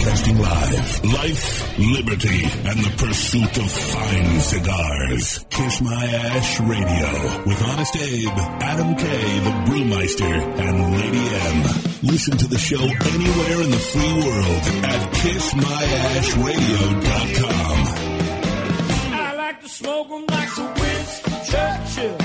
Broadcasting live. Life, liberty, and the pursuit of fine cigars. Kiss My Ash Radio with Honest Abe, Adam K, the Brewmeister, and Lady M. Listen to the show anywhere in the free world at kissmyashradio.com. I like to smoke 'em like Sir Winston Churchill,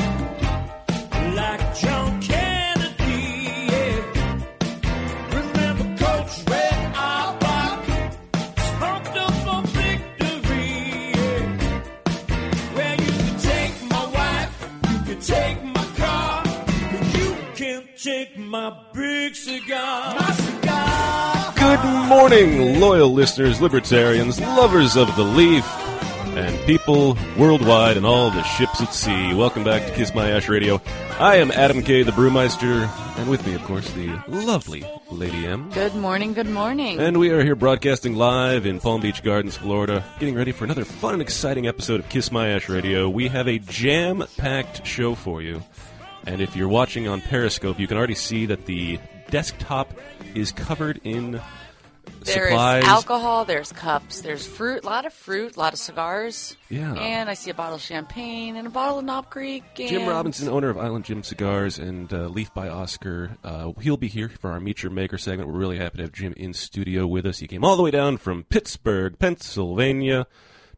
can't take my big cigar. My cigar. Good morning, loyal listeners, libertarians, lovers of the leaf, and people worldwide and all the ships at sea. Welcome back to Kiss My Ash Radio. I am Adam K, the Brewmeister, and with me, of course, the lovely Lady M. Good morning, good morning. And we are here broadcasting live in Palm Beach Gardens, Florida, getting ready for another fun and exciting episode of Kiss My Ash Radio. We have a jam packed show for you. And if you're watching on Periscope, you can already see that the desktop is covered in there's supplies. alcohol, there's cups, there's fruit, a lot of fruit, a lot of cigars. Yeah. And I see a bottle of champagne and a bottle of Knob Creek. And Jim Robinson, owner of Island Jim Cigars and uh, Leaf by Oscar, uh, he'll be here for our Meet Your Maker segment. We're really happy to have Jim in studio with us. He came all the way down from Pittsburgh, Pennsylvania,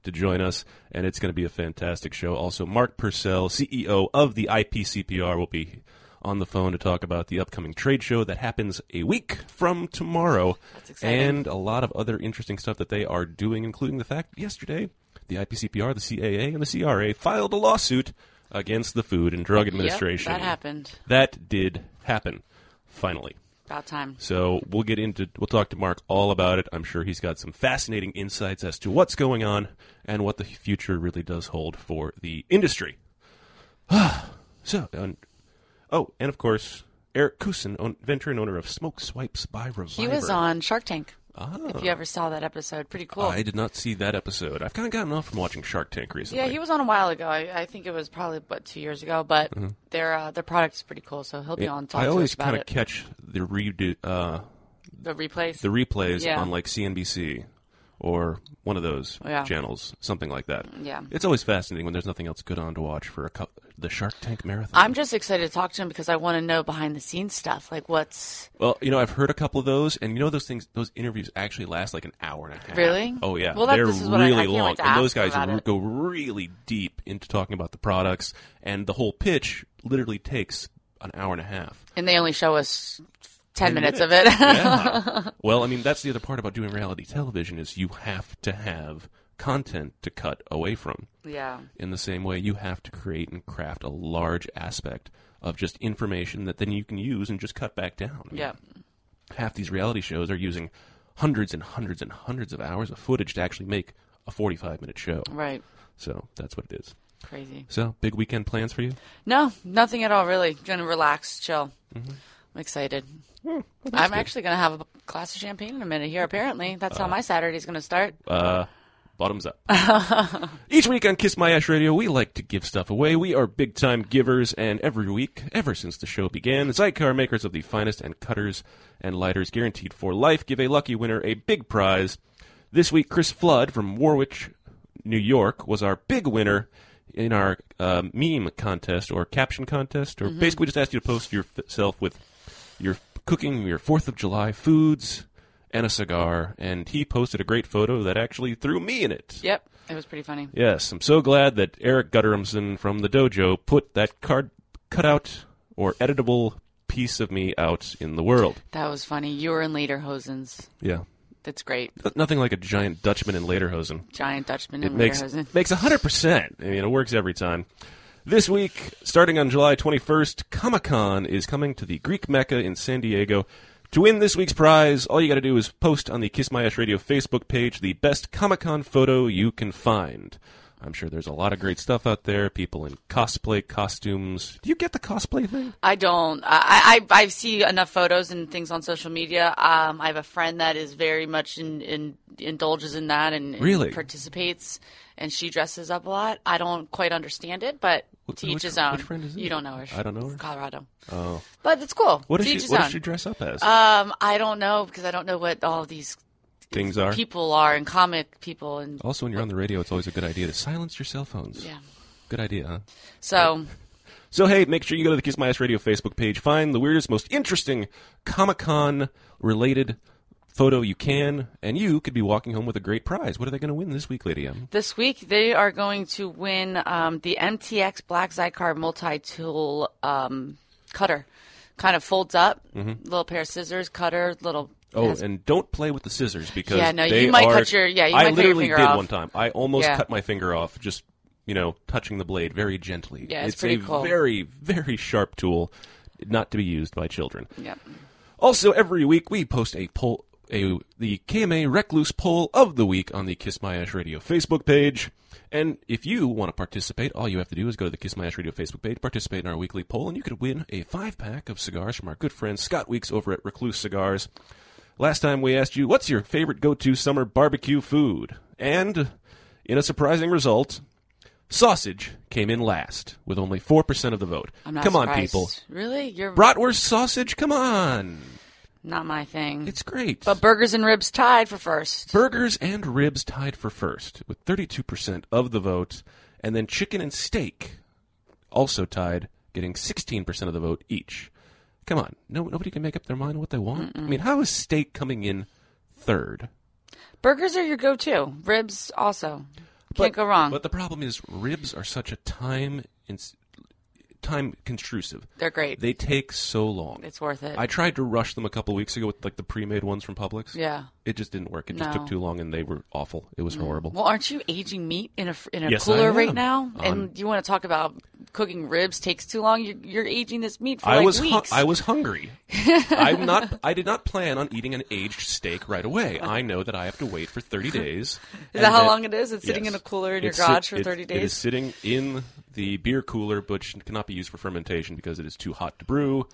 to join us, and it's going to be a fantastic show. Also, Mark Pursell, CEO of the IPCPR, will be on the phone to talk about the upcoming trade show that happens a week from tomorrow, and a lot of other interesting stuff that they are doing, including the fact yesterday the IPCPR, the CAA, and the CRA filed a lawsuit against the Food and Drug Administration. Yep, that happened. That did happen, finally. About time. So we'll get into, we'll talk to Mark all about it. I'm sure he's got some fascinating insights as to what's going on and what the future really does hold for the industry. so, and, oh, and of course, Eric Kusin, own, venture and owner of Smoke Swipes by Reviver. He was on Shark Tank. Ah. If you ever saw that episode, pretty cool. I did not see that episode. I've kind of gotten off from watching Shark Tank recently. yeah, he was on a while ago. I, I think it was probably what two years ago. But their uh, their product is pretty cool, so he'll be on. Talk Mm-hmm. I always kind of catch the redo, uh, the replays. the replays Yeah. on like CNBC or one of those Yeah. channels, something like that. Yeah. it's always fascinating when there's nothing else good on to watch for a cou- the Shark Tank marathon. I'm just excited to talk to him because I want to know behind the scenes stuff, like what's well, you know, I've heard a couple of those, and you know those things, those interviews actually last like an hour and a half. Really? Oh yeah, Well, that- they're this is what I- I really can't wait long, and those guys about r- it. go really deep into talking about the products, and the whole pitch literally takes an hour and a half. and they only show us ten, 10 minutes, of it. yeah. Well, I mean, that's the other part about doing reality television is you have to have content to cut away from. yeah. In the same way, you have to create and craft a large aspect of just information that then you can use and just cut back down. I mean, Yeah. Half these reality shows are using hundreds and hundreds and hundreds of hours of footage to actually make a 45 minute show. Right. So that's what it is. Crazy. So, big weekend plans for you? No, nothing at all. Really, gonna relax, chill. Mm-hmm. I'm excited. Oh, I'm actually gonna have a glass of champagne in a minute here. Apparently, that's how my Saturday's gonna start. Uh, bottoms up. Each week on Kiss My Ash Radio, we like to give stuff away. We are big time givers, and every week, ever since the show began, Xikar makers of the finest and cutters and lighters guaranteed for life give a lucky winner a big prize. This week, Chris Flood from Warwick, New York, was our big winner in our uh, meme contest or caption contest, or basically just asked you to post yourself with your cooking your Fourth of July foods and a cigar, and he posted a great photo that actually threw me in it. Yep, it was pretty funny. Yes, I'm so glad that Eric Gutteramson from the dojo put that card cutout or editable piece of me out in the world. That was funny. You were in Lederhosen's. Yeah. That's great. Nothing like a giant Dutchman in Lederhosen. Giant Dutchman It in makes Lederhosen. makes 100%. I mean, it works every time. This week, starting on July 21st, Comic Con is coming to the Greek Mecca in San Diego. To win this week's prize, all you got to do is post on the Kiss My Ash Radio Facebook page the best Comic Con photo you can find. I'm sure there's a lot of great stuff out there. People in cosplay costumes. Do you get the cosplay thing? I don't. I, I I see enough photos and things on social media. Um, I have a friend that is very much in, in indulges in that and, and Really? participates, and she dresses up a lot. I don't quite understand it, but Wh- to each which- his own. which friend is it? You don't know her. I don't know her. Colorado. Oh, But it's cool. what does she? What does she dress up as? Um, I don't know because I don't know what all these things are. people are and comic people and Also, when you're on the radio, it's always a good idea to silence your cell phones. yeah. Good idea, huh? So So hey, make sure you go to the Kiss My Ash Radio Facebook page, find the weirdest, most interesting Comic Con related photo you can, and you could be walking home with a great prize. What are they going to win this week, Lady M? this week they are going to win um, the MTX Black Xikar multi-tool um, cutter. Kind of folds up, little pair of scissors, cutter, little. Mm-hmm. Oh, has- and don't play with the scissors because Yeah, no, you might are- cut your- yeah, you I might cut your literally did off. one time. I almost Yeah. cut my finger off just you know touching the blade very gently. Yeah, it's it's pretty a cool. very very sharp tool, not to be used by children. Yep. Also, every week we post a poll, a the KMA Recluse poll of the week on the Kiss My Ash Radio Facebook page. And if you want to participate, all you have to do is go to the Kiss My Ash Radio Facebook page, participate in our weekly poll, and you could win a five pack of cigars from our good friend Scott Weeks over at Recluse Cigars. Last time we asked you, what's your favorite go to summer barbecue food? And in a surprising result, sausage came in last with only 4% of the vote. I'm not Come on, people. Really, you're Bratwurst sausage? Come on. Not my thing. It's great. but burgers and ribs tied for first. Burgers and ribs tied for first with 32% of the vote, and then chicken and steak also tied, getting 16% of the vote each. Come on, no, nobody can make up their mind what they want. I mean, how is steak coming in third? Burgers are your go-to. Ribs also. Can't But- go wrong. But the problem is, ribs are such a time ins- time constructive. They're great. They take so long. it's worth it. I tried to rush them a couple weeks ago with like the pre-made ones from Publix. yeah. It just didn't work. It just No. Mm. took too long, and they were awful. It was horrible. Well, aren't you aging meat in a in a Yes, cooler right now? On- And you want to talk about cooking ribs takes too long? You're, you're aging this meat for I like was hu- I was hungry. I'm not. I did not plan on eating an aged steak right away. I know that I have to wait for 30 days. Is that how long it is? It's sitting Yes. in a cooler in your It's sit- garage for it- 30 It is sitting in the beer cooler, which cannot be used for fermentation because it is too hot to brew.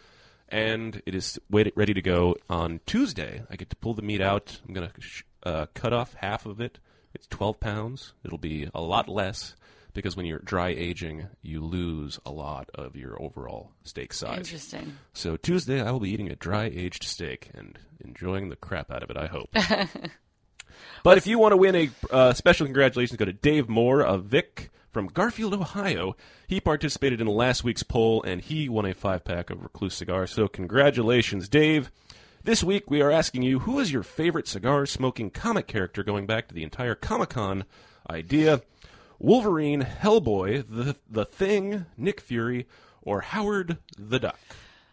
And it is ready to go on Tuesday. I get to pull the meat out. I'm gonna sh- uh, cut off half of it. It's 12 pounds. It'll be a lot less because when you're dry aging, you lose a lot of your overall steak size. Interesting. So Tuesday, I will be eating a dry aged steak and enjoying the crap out of it. I hope. but if you want to win a uh, special congratulations, go to Dave Moore of Vic from Garfield, Ohio. He participated in last week's poll and he won a five pack of Recluse cigars. So congratulations, Dave. This week we are asking you who is your favorite cigar smoking comic character going back to the entire Comic Con idea. Wolverine, Hellboy, the the Thing, Nick Fury, or Howard the Duck.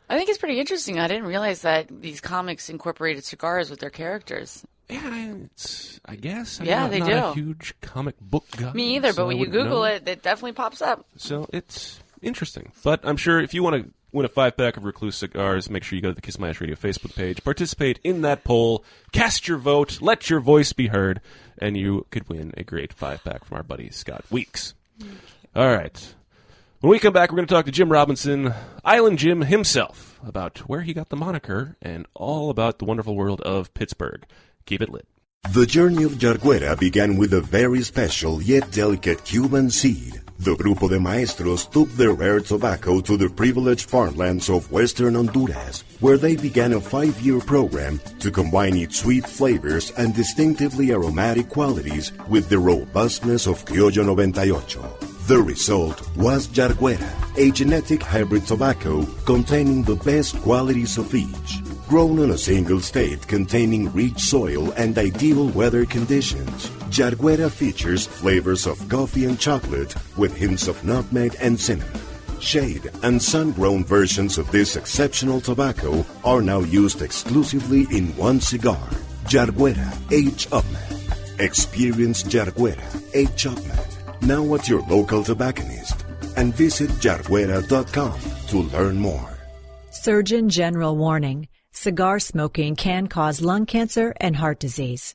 I think it's pretty interesting. I didn't realize that these comics incorporated cigars with their characters. Yeah, it's, I guess. I'm Yeah, not, they not a do. huge comic book guy. Me either, so but when you Google know. it, it definitely pops up. So it's interesting. But I'm sure if you want to win a five pack of Recluse cigars, make sure you go to the Kiss My Ash Radio Facebook page, participate in that poll, cast your vote, let your voice be heard, and you could win a great five pack from our buddy Scott Weeks. All right. When we come back, we're going to talk to Jim Robinson, Island Jim himself, about where he got the moniker and all about the wonderful world of Pittsburgh. Keep it lit. The journey of Yarguera began with a very special yet delicate Cuban seed. The Grupo de Maestros took their rare tobacco to the privileged farmlands of western Honduras, where they began a five-year program to combine its sweet flavors and distinctively aromatic qualities with the robustness of Criollo 98. The result was Yarguera, a genetic hybrid tobacco containing the best qualities of each. Grown in a single state containing rich soil and ideal weather conditions, Yarguera features flavors of coffee and chocolate with hints of nutmeg and cinnamon. Shade and sun-grown versions of this exceptional tobacco are now used exclusively in one cigar, Yarguera H. Upmann. Experience Yarguera H. Upmann now at your local tobacconist and visit yarguera.com to learn more. Surgeon General warning cigar smoking can cause lung cancer and heart disease.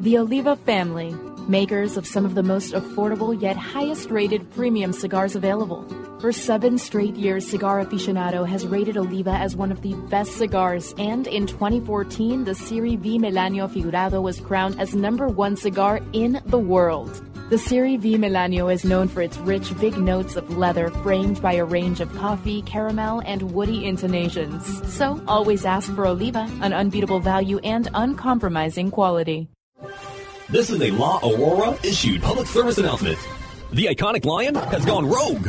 The Oliva family, makers of some of the most affordable yet highest rated premium cigars available. For seven straight years, Cigar Aficionado has rated Oliva as one of the best cigars, and in 2014, the Serie V Melanio Figurado was crowned as number one cigar in the world. The Serie V Melanio is known for its rich, big notes of leather framed by a range of coffee, caramel, and woody intonations. So always ask for Oliva, an unbeatable value and uncompromising quality. This is a La Aurora issued public service announcement. The iconic lion has gone rogue.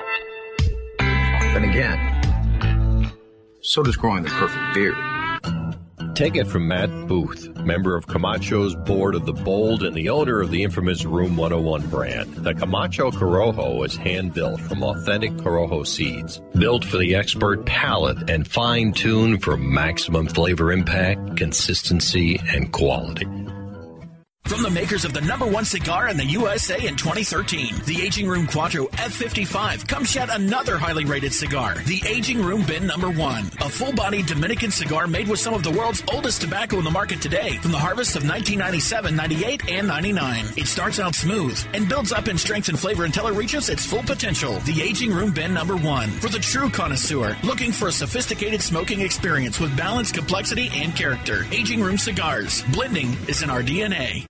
Then again, so does growing the perfect beard. Take it from Matt Booth, member of Camacho's board of the Bold and the owner of the infamous Room 101 brand. The Camacho Corojo is hand built from authentic Corojo seeds, built for the expert palate and fine tuned for maximum flavor impact, consistency, and quality. From the makers of the number one cigar in the USA in 2013, the Aging Room Quattro F55 comes yet another highly rated cigar, the Aging Room Bin Number One, a full-bodied Dominican cigar made with some of the world's oldest tobacco in the market today, from the harvest of 1997, 98, and 99. It starts out smooth and builds up in strength and flavor until it reaches its full potential. The Aging Room Bin Number One for the true connoisseur looking for a sophisticated smoking experience with balance, complexity, and character. Aging Room cigars. Blending is in our DNA.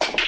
Maduro.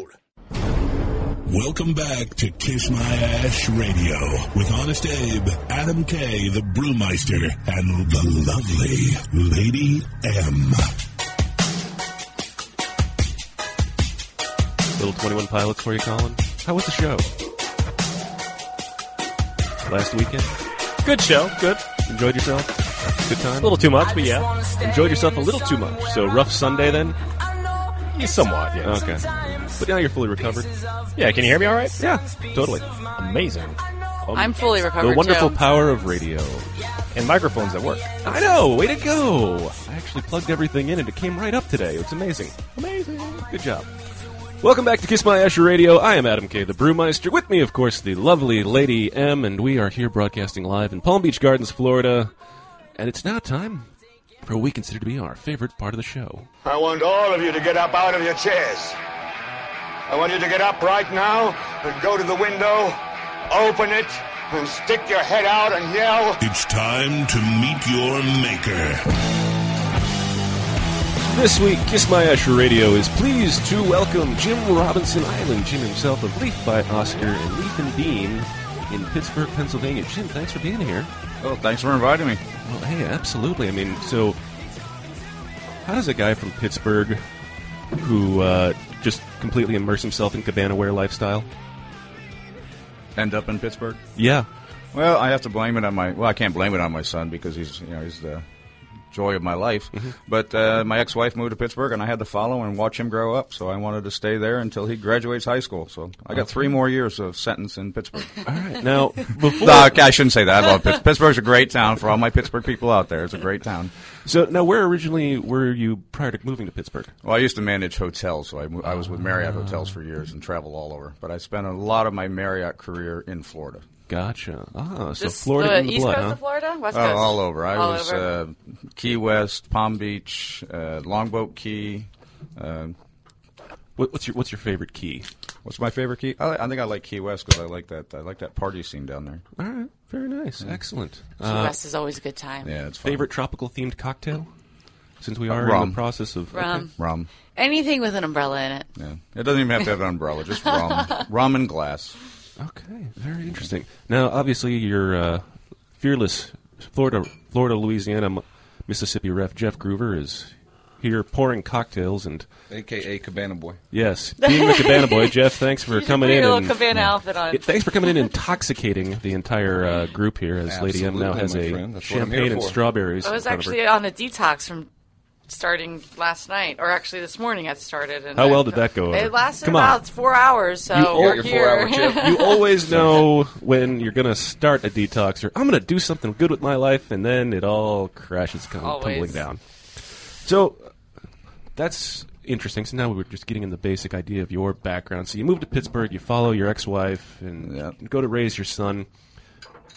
Welcome back to Kiss My Ash Radio with Honest Abe, Adam K, the Brewmeister, and the lovely Lady M. Little 21 Pilots for you, Colin. How was the show? Last weekend? Good show. Good. Enjoyed yourself? Good time? A little too much, but yeah. Enjoyed yourself a little too much. So rough Sunday then? Yeah, somewhat, yeah. Okay. But now you're fully recovered. Yeah, can you hear me all right? Yeah, totally. Amazing. Um, I'm fully recovered The wonderful too. power of radio. And microphones that work. I know. Way to go. I actually plugged everything in and it came right up today. It's amazing. Amazing. Good job. Welcome back to Kiss My Asher Radio. I am Adam K, the Brewmeister. With me, of course, the lovely Lady M, and we are here broadcasting live in Palm Beach Gardens, Florida. And it's now time for what we consider to be our favorite part of the show. I want all of you to get up out of your chairs. I want you to get up right now and go to the window, open it, and stick your head out and yell. It's time to meet your maker. This week, Kiss My Asher Radio is pleased to welcome Jim Robinson Island, Jim himself of Leaf by Oscar and Leaf and Bean in Pittsburgh, Pennsylvania. Jim, thanks for being here. Oh, thanks for inviting me. Well, hey, absolutely. I mean, so how does a guy from Pittsburgh who uh, just completely immerse himself in cabana wear lifestyle End up in Pittsburgh? Yeah. Well, I have to blame it on my. Well, I can't blame it on my son because he's you know he's the joy of my life. Mm-hmm. But uh, my ex-wife moved to Pittsburgh, and I had to follow and watch him grow up. So I wanted to stay there until he graduates high school. So I got three more years of sentence in Pittsburgh. All right. Now, before No, okay, I shouldn't say that. I love Pittsburgh. Pittsburgh's a great town for all my Pittsburgh people out there. It's a great town. So now, where originally were you prior to moving to Pittsburgh? Well, I used to manage hotels, so I, mo- I was with Marriott Hotels for years and traveled all over. But I spent a lot of my Marriott career in Florida. Gotcha. Ah, so Just Florida the in the East blood, Coast huh? of Florida, West Oh, Coast, all over. I All was over. Uh, Key West, Palm Beach, uh, Longboat Key. Uh, what, what's your What's your favorite key? What's my favorite key? I, I think I like Key West because I like that. I like that party scene down there. All right, very nice, excellent. Key West is always a good time. Yeah, it's fun. favorite tropical themed cocktail. since we are in rum. the process of Rum. Rum. Anything with an umbrella in it. Yeah. It doesn't even have to have an umbrella. Just rum. rum and glass. Okay, very interesting. Now, obviously, your uh, fearless Florida, Florida, Louisiana, Mississippi ref Jeff Groover is here pouring cocktails and AKA Cabana Boy. yes, being the Cabana Boy. Jeff, thanks for You coming put in your and little Cabana outfit on. Thanks for coming in, intoxicating the entire uh, group here. As Lady M now has a friend. That's what I'm champagne and strawberries. I was in front of her. actually on a detox from starting last night, or actually this morning. I started. And How well did that go over? It lasted Come on. about four hours. So You al- we're here. four-hour you always know when you're going to start a detox or I'm going to do something good with my life, and then it all crashes, come Always. tumbling down. So that's interesting. So now we're just getting in the basic idea of your background. So you moved to Pittsburgh, you follow your ex-wife, and go to raise your son,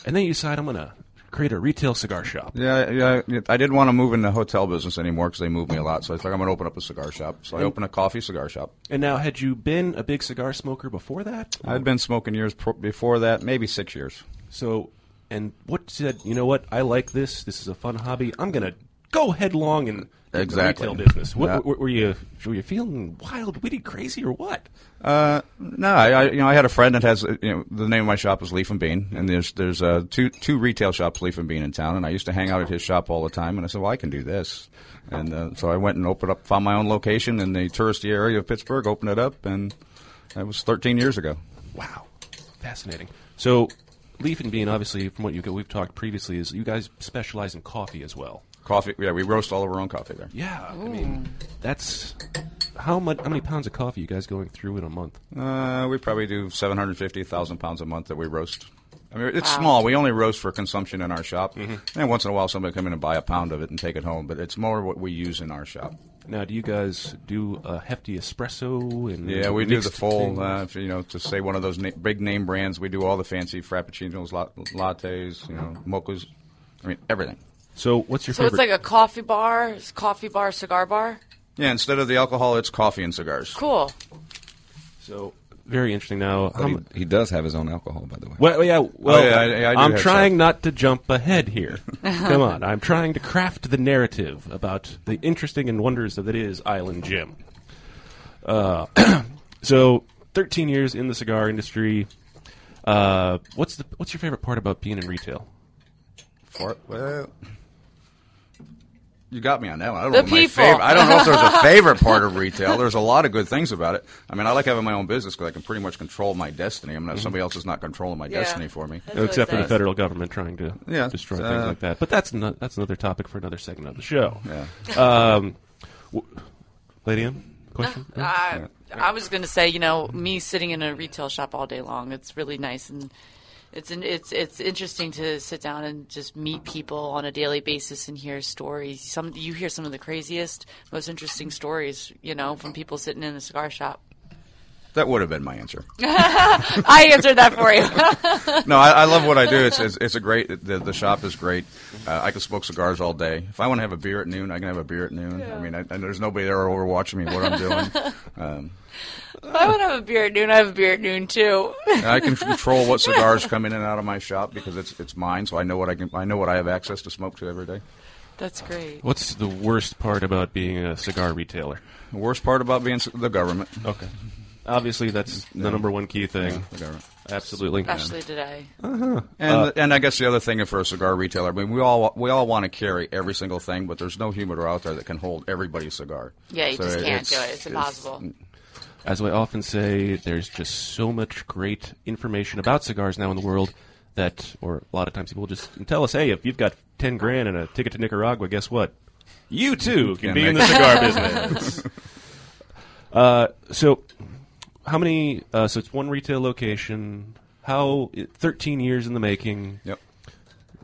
and then you decide I'm going to create a retail cigar shop. Yeah, yeah. I didn't want to move in the hotel business anymore because they moved me a lot. So I thought I'm going to open up a cigar shop. So I opened a coffee cigar shop. And now, had you been a big cigar smoker before that? I'd been smoking years pro- before that, maybe six years. So, and what said, you know what, I like this, this is a fun hobby, I'm going to go headlong and Exactly. retail business. What, Yeah. were, were you were you feeling wild, witty, crazy, or what? Uh, no, I, I you know I had a friend that has you know the name of my shop is Leaf and Bean, and there's there's uh, two two retail shops Leaf and Bean in town, and I used to hang out at his shop all the time, and I said, well, I can do this, and uh, so I went and opened up, found my own location in the touristy area of Pittsburgh, opened it up, and that was 13 years ago. Wow, fascinating. So, Leaf and Bean, obviously, from what you we've talked previously, is you guys specialize in coffee as well. Coffee, yeah, we roast all of our own coffee there. Yeah, I mean, that's how much? How many pounds of coffee you guys going through in a month? Uh, we probably do 750,000 pounds a month that we roast. I mean, it's Wow. small. We only roast for consumption in our shop. Mhm. And once in a while, somebody come in and buy a pound of it and take it home. But it's more what we use in our shop. Now, do you guys do a hefty espresso? And Yeah, we do the mixed full. things? Uh, if, you know, to say one of those na- big name brands, we do all the fancy frappuccinos, lat- lattes, you know, mochas. I mean, everything. So, what's your favorite? So it's like a coffee bar, coffee bar, cigar bar. Yeah, instead of the alcohol, it's coffee and cigars. Cool. So very interesting. Now, But he, he does have his own alcohol, by the way. Well, yeah. Well, Oh, yeah, I- I do I'm have trying not to jump ahead here. Come on, I'm trying to craft the narrative about the interesting and wonders that it is Island Jim. Uh, so, 13 years in the cigar industry. Uh, what's the what's your favorite part about being in retail? For, well, you got me on that one. I don't The know. My people. favorite, I don't know if there's a favorite part of retail. There's a lot of good things about it. I mean, I like having my own business because I can pretty much control my destiny. I mean, Mhm. somebody else is not controlling my Yeah. destiny for me. Except for the federal government trying to Yeah, destroy uh, things like that. But that's not, that's another topic for another segment of the show. Yeah. Um, w- Lady M, question? I, I was going to say, you know, me sitting in a retail shop all day long, it's really nice and it's an, it's it's interesting to sit down and just meet people on a daily basis and hear stories. Some you hear some of the craziest, most interesting stories, you know, from people sitting in a cigar shop. That would have been my answer. I answered that for you. no, I, I love what I do. It's it's, it's a great. The, the shop is great. Uh, I can smoke cigars all day. If I want to have a beer at noon, I can have a beer at noon. I mean, I, and there's nobody there over watching me what I'm doing. Um, I want to have a beer at noon, I have a beer at noon too. and I can control what cigars come in and out of my shop because it's it's mine. So I know what I can. I know what I have access to smoke to every day. That's great. What's the worst part about being a cigar retailer? The worst part about being s- the government. Okay. Obviously, that's the number one key thing. Yeah, the government. Absolutely. Especially today. Uh-huh. And Uh, and I guess the other thing for a cigar retailer, I mean, we all we all want to carry every single thing, but there's no humidor out there that can hold everybody's cigar. Yeah, you So just can't do it. It's impossible. As I often say, there's just so much great information about cigars now in the world that, or a lot of times people just tell us, hey, if you've got 10 grand and a ticket to Nicaragua, guess what? You too can be in the cigar business. uh, so, how many, uh, so it's one retail location. How, 13 years in the making. Yep.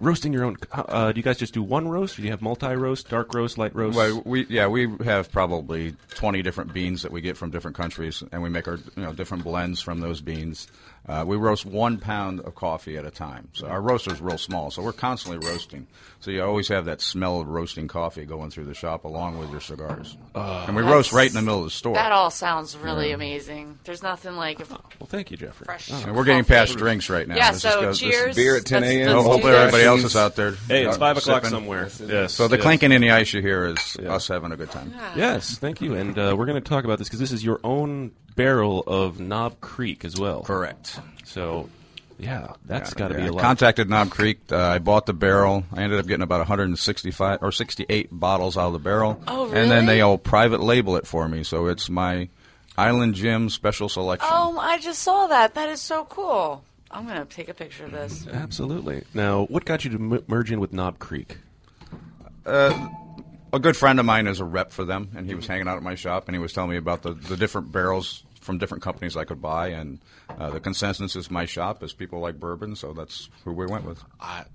Roasting your own, uh, do you guys just do one roast? Or do you have multi roast, dark roast, light roast? Well, we yeah we have probably twenty different beans that we get from different countries, and we make our you know different blends from those beans. Uh, we roast one pound of coffee at a time, so our roaster's real small, so we're constantly roasting. So you always have that smell of roasting coffee going through the shop along with your cigars, and we roast right in the middle of the store. That all sounds really Yeah. amazing. There's nothing like if Well, thank you, Jeffrey. fresh. And we're getting past drinks right now. Yeah, This just so goes- this- cheers. Beer at 10 a.m. let's Oh, hopefully everybody else is out there. Hey, it's uh, five o'clock sipping. somewhere. Yes. So the yes. clanking in the ice you hear is us having a good time. Yes, thank you. And uh, we're going to talk about this because this is your own barrel of Knob Creek as well. Correct. So, yeah, that's Yeah, got to be a lot. Contacted Knob Creek. Uh, I bought the barrel. I ended up getting about 165 or 68 bottles out of the barrel. Oh, really? And then they all private label it for me, so it's my Island Jim special selection. Oh, I just saw that. That is so cool. I'm gonna take a picture of this. Absolutely. Now, what got you to m- merge in with Knob Creek? Uh, a good friend of mine is a rep for them, and he was hanging out at my shop, and he was telling me about the, the different barrels from different companies I could buy, and uh, the consensus is my shop is people like bourbon, so that's who we went with.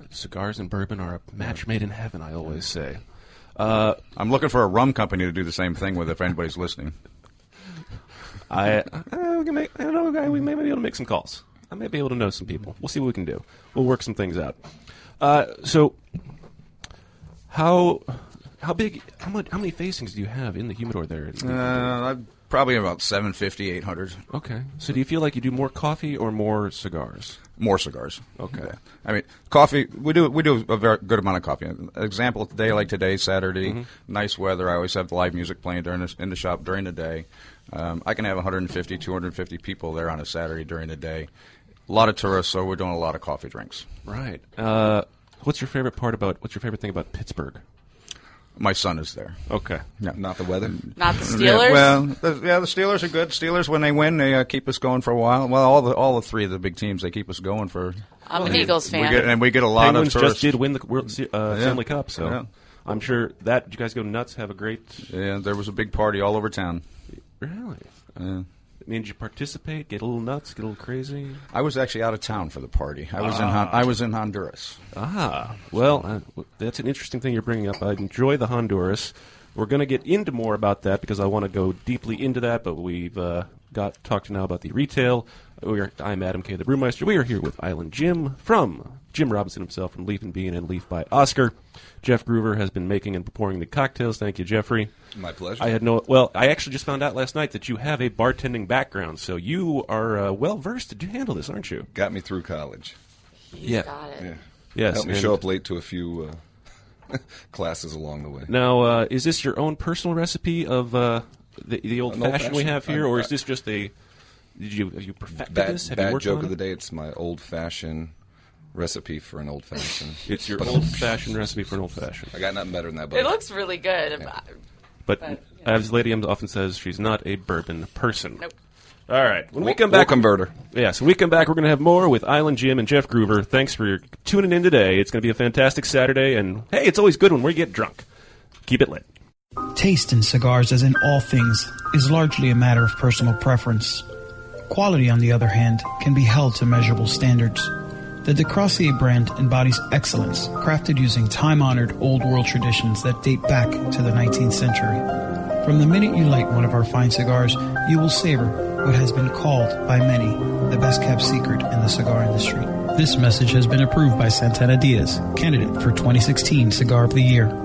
Cigars and bourbon are a match made in heaven, I always say. Uh, I'm looking for a rum company to do the same thing with if anybody's listening. I, I, we can make, I don't know, guy. We may be able to make some calls. I may be able to know some people. We'll see what we can do. We'll work some things out. Uh, so, how how big? How much? How many facings do you have in the humidor there? Uh, probably about 750, 800. Okay. So, do you feel like you do more coffee or more cigars? More cigars. Okay. I mean, coffee. We do we do a very good amount of coffee. An example today, like today, Saturday, Mm-hmm. nice weather. I always have live music playing during the, in the shop during the day. Um, I can have 150, 250 people there on a Saturday during the day. A lot of tourists, so we're doing a lot of coffee drinks. Right. Uh, what's your favorite part about? What's your favorite thing about Pittsburgh? My son is there. Okay. Yeah. Not the weather. Not the Yeah, Steelers. well, the, yeah, the Steelers are good. Steelers, when they win, they uh, keep us going for a while. Well, all the all the three of the big teams, they keep us going for. I'm an and Eagles we fan. get- and we get a lot Penguins of just tourists. did win the World Se- uh, Yeah. Stanley Cup, so Yeah. I'm sure that you guys go nuts. Have a great. Yeah, there was a big party all over town. Really? Yeah. I mean, did you participate? Get a little nuts? Get a little crazy? I was actually out of town for the party. I was in Hon- I was in Honduras. Ah, well, uh, that's an interesting thing you're bringing up. I enjoy the Honduras. We're going to get into more about that because I want to go deeply into that. But we've uh, got talked now about the retail. We are, I'm Adam K. the Brewmeister. We are here with Island Jim from Jim Robinson himself from Leaf and Bean and Leaf by Oscar. Jeff Groover has been making and pouring the cocktails. Thank you, Jeffrey. My pleasure. I had no. Well, I actually just found out last night that you have a bartending background, so you are uh, well versed to handle this, aren't you? Got me through college. yeah. Yeah. Yes, Helped me show up late to a few uh, classes along the way. Now, uh, is this your own personal recipe of uh, the, the old An fashioned we old-fashioned. have here, I- or is this just a? Did you have you perfected Bad, this? Have you bad worked joke on of the day. It's my old fashioned recipe for an old fashioned. It's your old fashioned recipe for an old fashioned. I got nothing better than that. But it looks really good. But, But, as Lady M often says, she's not a bourbon person. Nope. All right. When we We'll- come we'll back, convert. Yeah. So when we come back, we're going to have more with Island Jim and Jeff Groover. Thanks for tuning in today. It's going to be a fantastic Saturday, and hey, it's always good when we get drunk. Keep it lit. Taste in cigars, as in all things, is largely a matter of personal preference. Quality, on the other hand, can be held to measurable standards. The De Crossier brand embodies excellence, crafted using time honored old world traditions that date back to the 19th century. From the minute you light one of our fine cigars, you will savor what has been called by many the best kept secret in the cigar industry. This message has been approved by Santana Diaz, candidate for 2016 Cigar of the Year.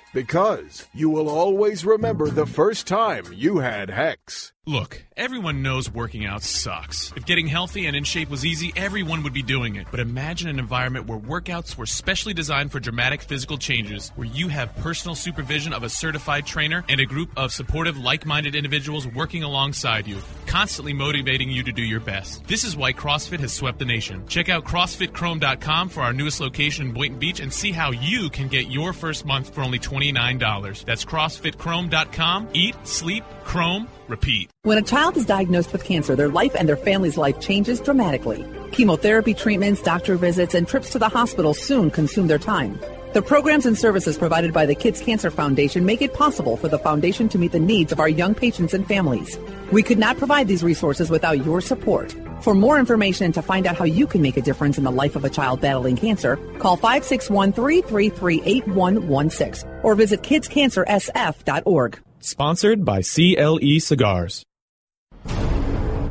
because you will always remember the first time you had Hex. Look, everyone knows working out sucks. If getting healthy and in shape was easy, everyone would be doing it. But imagine an environment where workouts were specially designed for dramatic physical changes, where you have personal supervision of a certified trainer and a group of supportive, like minded individuals working alongside you, constantly motivating you to do your best. This is why CrossFit has swept the nation. Check out CrossFitChrome.com for our newest location in Boynton Beach and see how you can get your first month for only $29. That's CrossFitChrome.com. Eat, sleep, Chrome, repeat. When a child is diagnosed with cancer, their life and their family's life changes dramatically. Chemotherapy treatments, doctor visits, and trips to the hospital soon consume their time. The programs and services provided by the Kids Cancer Foundation make it possible for the foundation to meet the needs of our young patients and families. We could not provide these resources without your support. For more information and to find out how you can make a difference in the life of a child battling cancer, call 561-333-8116 or visit kidscancersf.org. Sponsored by CLE Cigars.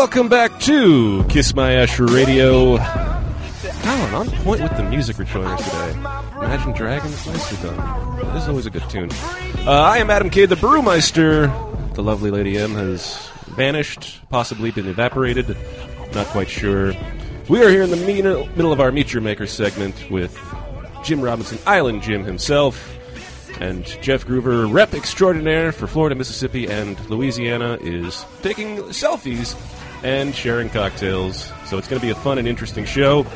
Welcome back to Kiss My Ash Radio. Colin, on point with the music we're showing us today. Imagine Dragons, nicely done. This is always a good tune. Uh, I am Adam K, the Brewmeister. The lovely Lady M has vanished, possibly been evaporated. Not quite sure. We are here in the middle of our Meet Your Maker segment with Jim Robinson, Island Jim himself, and Jeff Groover, rep extraordinaire for Florida, Mississippi, and Louisiana, is taking selfies and sharing cocktails. So it's going to be a fun and interesting show.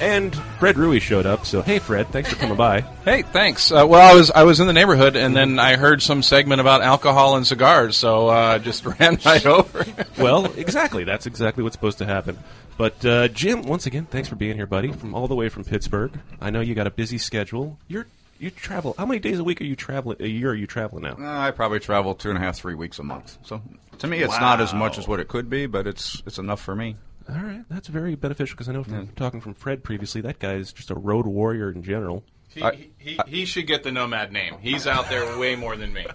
And Fred Rui showed up, so hey, Fred, thanks for coming by. Hey, thanks. Uh, well, I was I was in the neighborhood, and then I heard some segment about alcohol and cigars, so uh, just ran right over. well, exactly. That's exactly what's supposed to happen. But uh, Jim, once again, thanks for being here, buddy, from all the way from Pittsburgh. I know you got a busy schedule. You're you travel. How many days a week are you traveling? A year are you traveling now? Uh, I probably travel two and a half, three weeks a month. So to me, it's not as much as what it could be, but it's it's enough for me. All right, that's very beneficial because I know from talking from Fred previously, that guy is just a road warrior in general. He, he, he, he should get the nomad name. He's out there way more than me.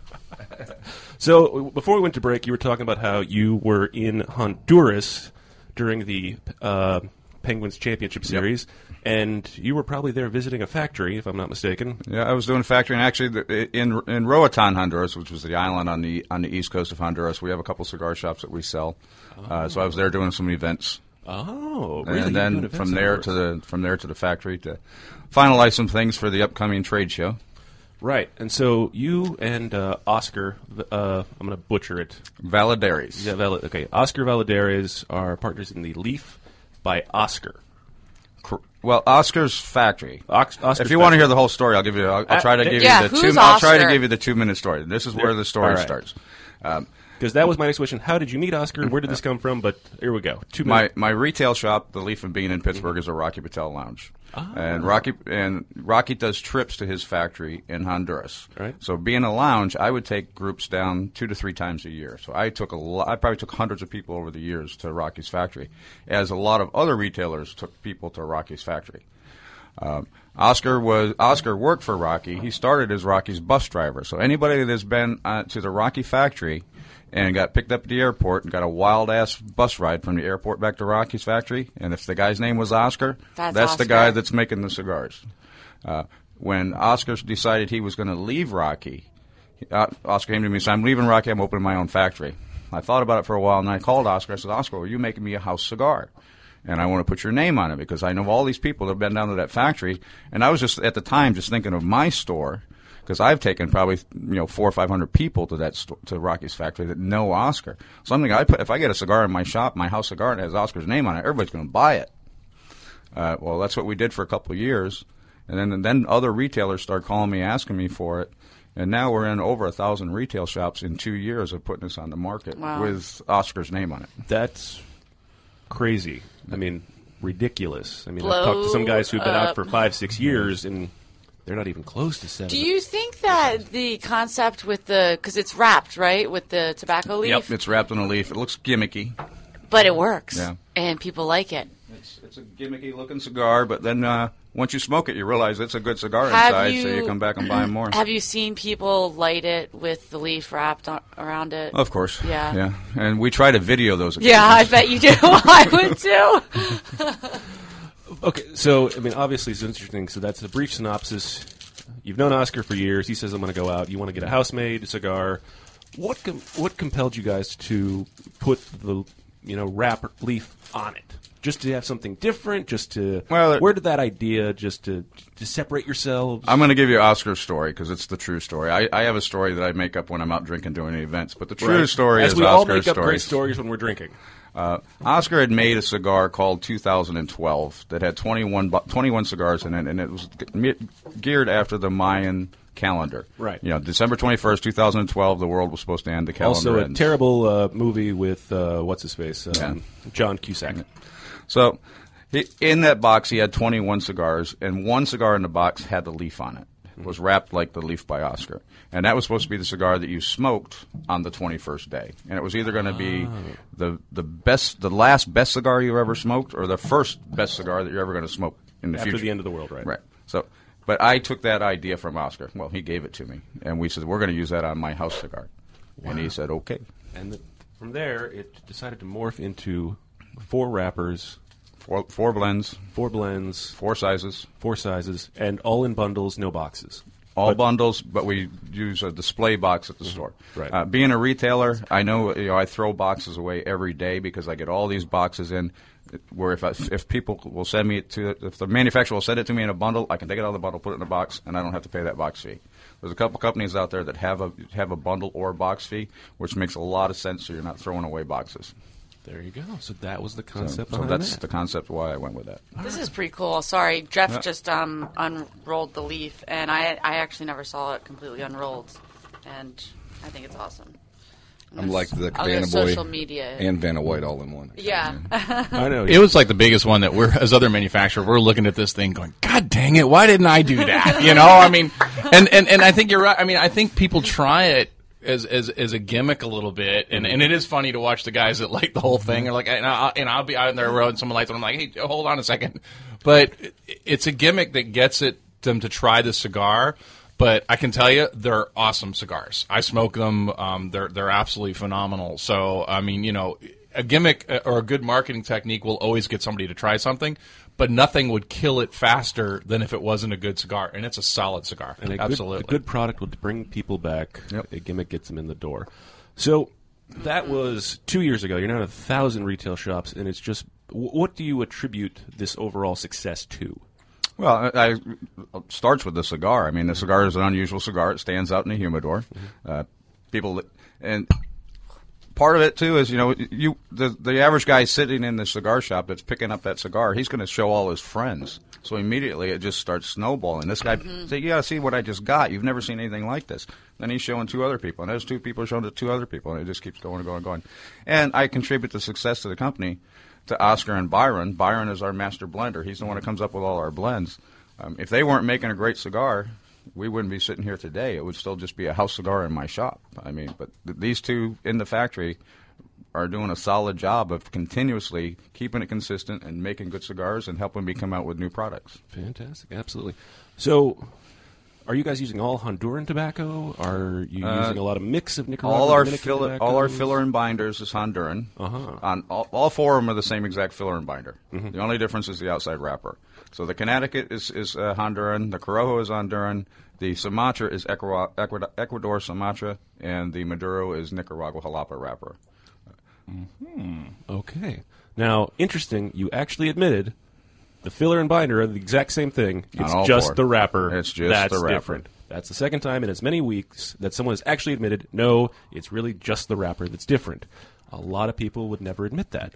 So before we went to break, you were talking about how you were in Honduras during the uh, Penguins Championship Series, and you were probably there visiting a factory, if I'm not mistaken. Yeah, I was doing factory, and actually, in in Roatan, Honduras, which was the island on the on the east coast of Honduras, we have a couple cigar shops that we sell. Uh, so I was there doing some events. Oh, really? and then from there to the from there to the factory to finalize some things for the upcoming trade show. Right, and so you and uh, Oscar, uh, I'm going to butcher it. Valladares. Yeah, Val- okay. Oscar Valladares are partners in the Leaf by Oscar. Well, Oscar's factory. Ox- Oscar's if you want to hear the whole story, I'll give you. I'll, I'll Uh, try to give yeah, you the two. I'll try to give you the two-minute story. This is where the story right. starts. Um, Because that was my next question. How did you meet Oscar? Where did this come from? But here we go. Two my minutes. my retail shop, the Leaf and Bean in Pittsburgh, is a Rocky Patel lounge. And Rocky and Rocky does trips to his factory in Honduras. Right. So being a lounge, I would take groups down two to three times a year. So I took a lot. I probably took hundreds of people over the years to Rocky's factory, as a lot of other retailers took people to Rocky's factory. Um, Oscar was Oscar worked for Rocky. He started as Rocky's bus driver. So anybody that has been uh, to the Rocky factory and got picked up at the airport and got a wild ass bus ride from the airport back to Rocky's factory, and if the guy's name was Oscar, That's the guy that's making the cigars. Uh, when Oscar decided he was going to leave Rocky, uh, Oscar came to me and said, "I'm leaving Rocky. I'm opening my own factory." I thought about it for a while, and I called Oscar. I said, "Oscar, are you making me a house cigar?" And I want to put your name on it because I know all these people that have been down to that factory. And I was just at the time just thinking of my store because I've taken probably you know four or five hundred people to that sto- to Rocky's factory that know Oscar. Something I put if I get a cigar in my shop, my house cigar, and it has Oscar's name on it, everybody's going to buy it. Uh, well, that's what we did for a couple of years, and then and then other retailers start calling me, asking me for it, and now we're in over a thousand retail shops in two years of putting this on the market Wow. with Oscar's name on it. That's crazy. I mean, ridiculous. I mean, I've talked to some guys who've been Blow out for five, six years, and they're not even close to seven. Do you think that the concept with the because it's wrapped right with the tobacco leaf, Yep, it's wrapped in a leaf. It looks gimmicky. but it works, Yeah. and people like it. It's, it's a gimmicky looking cigar, but then uh, once you smoke it, you realize it's a good cigar Have inside, so you- you come back and buy more. Have you seen people light it with the leaf wrapped on, around it? Of course. Yeah. Yeah. And we try to video those. Yeah, I bet you do. I would too. Okay, so I mean, obviously it's interesting. So that's a brief synopsis. You've known Oscar for years. He says, "I'm going to go out." You want to get a house made, a cigar. What com- what compelled you guys to put the you know wrap leaf on it? Just to have something different. Just to Well, where did that idea just to to separate yourselves? I'm going to give you Oscar's story because it's the true story. I, I have a story that I make up when I'm out drinking doing events, but the true story As is we all Oscar's make up story. great stories when we're drinking. Uh, Oscar had made a cigar called 2012 that had 21, 21 cigars in it, and it was geared after the Mayan calendar. Right. You know, December 21st, 2012, the world was supposed to end. The calendar Also, a ends. terrible uh, movie with uh, what's his face, um, John Cusack. So, he, in that box, he had 21 cigars, and one cigar in the box had the leaf on it. It was wrapped like the leaf by Oscar. And that was supposed to be the cigar that you smoked on the 21st day. And it was either going to be ah. the, the best, the last best cigar you ever smoked, or the first best cigar that you're ever going to smoke in the After future. the end of the world, right? Right. So, but I took that idea from Oscar. Well, he gave it to me, and we said we're going to use that on my house cigar. wow. And he said, okay. And the, from there, it decided to morph into four wrappers, four, four blends, four blends, four sizes, four sizes, and all in bundles, no boxes. All But- bundles, but we use a display box at the store. Right. Uh, being a retailer, I know you know I throw boxes away every day because I get all these boxes in. Where if I, if people will send me it to if the manufacturer will send it to me in a bundle, I can take it out of the bundle, put it in a box, and I don't have to pay that box fee. There's a couple companies out there that have a have a bundle or box fee, which makes a lot of sense. So you're not throwing away boxes. There you go. So that was the concept. so behind that's that. the concept why I went with that. This is pretty cool. Sorry, Jeff Yeah. just um, unrolled the leaf, and I I actually never saw it completely unrolled, and I think it's awesome. I'm like the I'll Vanna Boy social media. and Vanna White all in one. Yeah. I know. It was like the biggest one that we're, as other manufacturer, we're looking at this thing going, God dang it, why didn't I do that? You know, I mean, and, and, and I think you're right. I mean, I think people try it as, as, as a gimmick a little bit. And, and it is funny to watch the guys that light the whole thing. They're like, and, I, and I'll be out in the road and someone lights it. I'm like, hey, hold on a second. But it's a gimmick that gets it them to try the cigar. But I can tell you, they're awesome cigars. I smoke them. Um, they're they're absolutely phenomenal. So I mean, you know, a gimmick uh, or a good marketing technique will always get somebody to try something, but nothing would kill it faster than if it wasn't a good cigar, and it's a solid cigar. And a Absolutely. Good, a good product will bring people back. A gimmick gets them in the door. So that was two years ago. You're now in a thousand retail shops, and it's just. What do you attribute this overall success to? Well, I, I it starts with the cigar. I mean, the cigar is an unusual cigar. It stands out in a humidor. Uh, people and part of it too is you know you the the average guy sitting in the cigar shop that's picking up that cigar, he's going to show all his friends. So immediately it just starts snowballing. This guy Mhm. say, "You got to see what I just got. You've never seen anything like this." Then he's showing two other people, and those two people are showing to two other people, and it just keeps going and going and going. And I contribute the success to the company to Oscar and Byron. Byron is our master blender. He's the one that comes up with all our blends. Um, if they weren't making a great cigar, we wouldn't be sitting here today. It would still just be a house cigar in my shop. I mean, but th- these two in the factory are doing a solid job of continuously keeping it consistent and making good cigars and helping me come out with new products. Fantastic, absolutely. So, are you guys using all Honduran tobacco? Are you Uh, using a lot of mix of Nicaraguan? all our filler, all our filler and binders is Honduran. Uh-huh. On all, all four of them are the same exact filler and binder. Mhm. The only difference is the outside wrapper. So the Connecticut is is uh, Honduran, the Corojo is Honduran, the Sumatra is Ecuador, Ecuador, Ecuador Sumatra, and the Maduro is Nicaragua Jalapa wrapper. Hmm. Okay. Now, interesting. You actually admitted the filler and binder are the exact same thing. It's just four. the wrapper. It's just that's the wrapper. different. That's the second time in as many weeks that someone has actually admitted, no, it's really just the wrapper that's different. A lot of people would never admit that.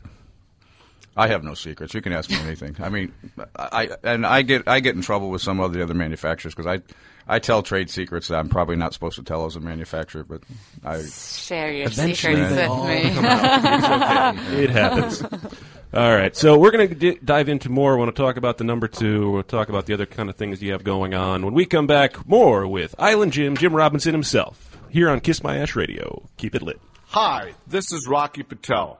I have no secrets. You can ask me anything. I mean, I and I get I get in trouble with some of the other manufacturers because I I tell trade secrets that I'm probably not supposed to tell as a manufacturer, but I Share your Eventually secrets with all me. come okay. It happens. All right, so we're going to d- dive into more. I want to talk about the number two. We'll talk about the other kind of things you have going on. When we come back, more with Island Jim, Jim Robinson himself, here on Kiss My Ash Radio. Keep it lit. Hi, this is Rocky Patel,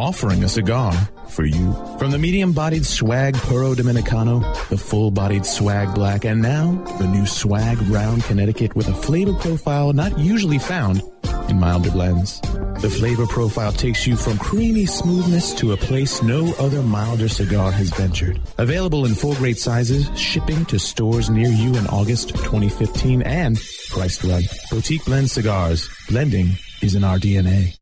offering a cigar for you. From the medium bodied Swag Puro Dominicano, the full bodied Swag Black, and now the new Swag Round Connecticut with a flavor profile not usually found in milder blends. The flavor profile takes you from creamy smoothness to a place no other milder cigar has ventured. Available in full grade sizes, shipping to stores near you in August 2015 and priced right. Boutique Blend Cigars. Blending is in our DNA.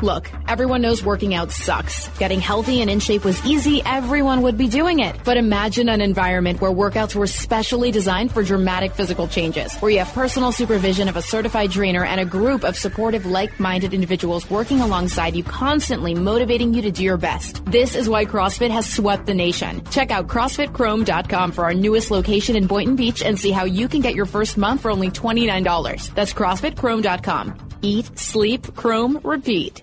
Look, everyone knows working out sucks. Getting healthy and in shape was easy, everyone would be doing it. But imagine an environment where workouts were specially designed for dramatic physical changes, where you have personal supervision of a certified trainer and a group of supportive, like-minded individuals working alongside you, constantly motivating you to do your best. This is why CrossFit has swept the nation. Check out CrossFitChrome.com for our newest location in Boynton Beach and see how you can get your first month for only $29. That's CrossFitChrome.com. Eat, sleep, Chrome, repeat.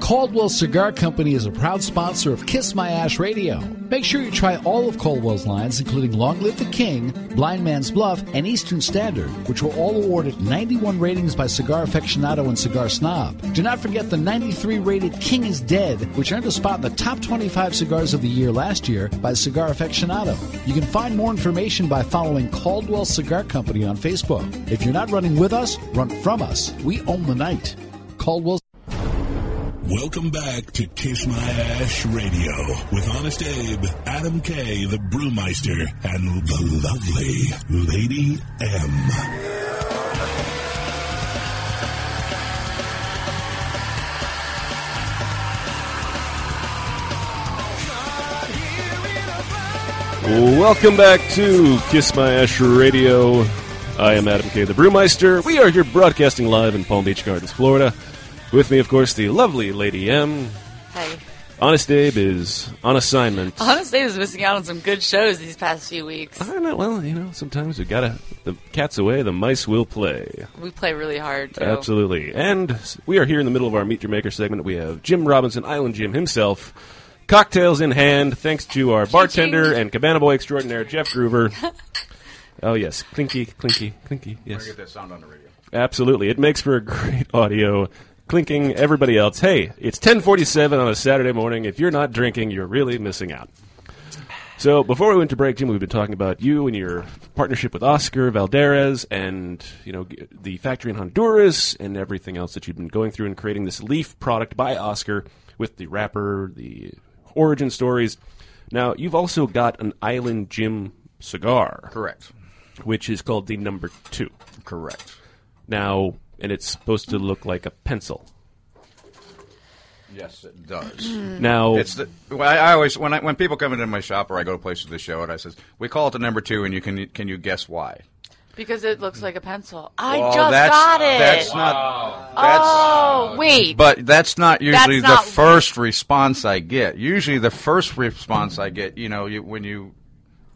Caldwell Cigar Company is a proud sponsor of Kiss My Ash Radio. Make sure you try all of Caldwell's lines, including Long Live the King, Blind Man's Bluff, and Eastern Standard, which were all awarded 91 ratings by Cigar Aficionado and Cigar Snob. Do not forget the 93 rated King is Dead, which earned a spot in the top 25 cigars of the year last year by Cigar Aficionado. You can find more information by following Caldwell Cigar Company on Facebook. If you're not running with us, run from us. We own the night. Caldwell. Welcome back to Kiss My Ash Radio with Honest Abe, Adam K, the Brewmeister, and the lovely Lady M. Welcome back to Kiss My Ash Radio. I am Adam K, the Brewmeister. We are here broadcasting live in Palm Beach Gardens, Florida. With me, of course, the lovely Lady M. Hey. Honest Abe is on assignment. Honest Abe is missing out on some good shows these past few weeks. I know, well, you know, sometimes we gotta. The cat's away, the mice will play. We play really hard, too. Absolutely. And we are here in the middle of our Meet Your Maker segment. We have Jim Robinson, Island Jim himself, cocktails in hand, thanks to our bartender and cabana boy extraordinaire, Jeff Groover. oh, yes. Clinky, clinky, clinky. Yes. gonna get that sound on the radio. Absolutely. It makes for a great audio. Clinking everybody else. Hey, it's 1047 on a Saturday morning. If you're not drinking, you're really missing out. So before we went to break, Jim, we've been talking about you and your partnership with Oscar Valladares and, you know, the factory in Honduras and everything else that you've been going through and creating this leaf product by Oscar with the wrapper, the origin stories. Now, you've also got an Island Jim cigar. Correct. Which is called the number two. Correct. Now, and it's supposed to look like a pencil. Yes, it does. Hmm. Now- it's the. Well, I, I always when I, when people come into my shop or I go to places to show it, I says we call it the number two, and you can can you guess why? Because it looks like a pencil. I Well, just that's- got it. that's not- that's- oh, uh, wait. But that's not usually That's not- the first response I get. Usually, the first response I get, you know, you, when you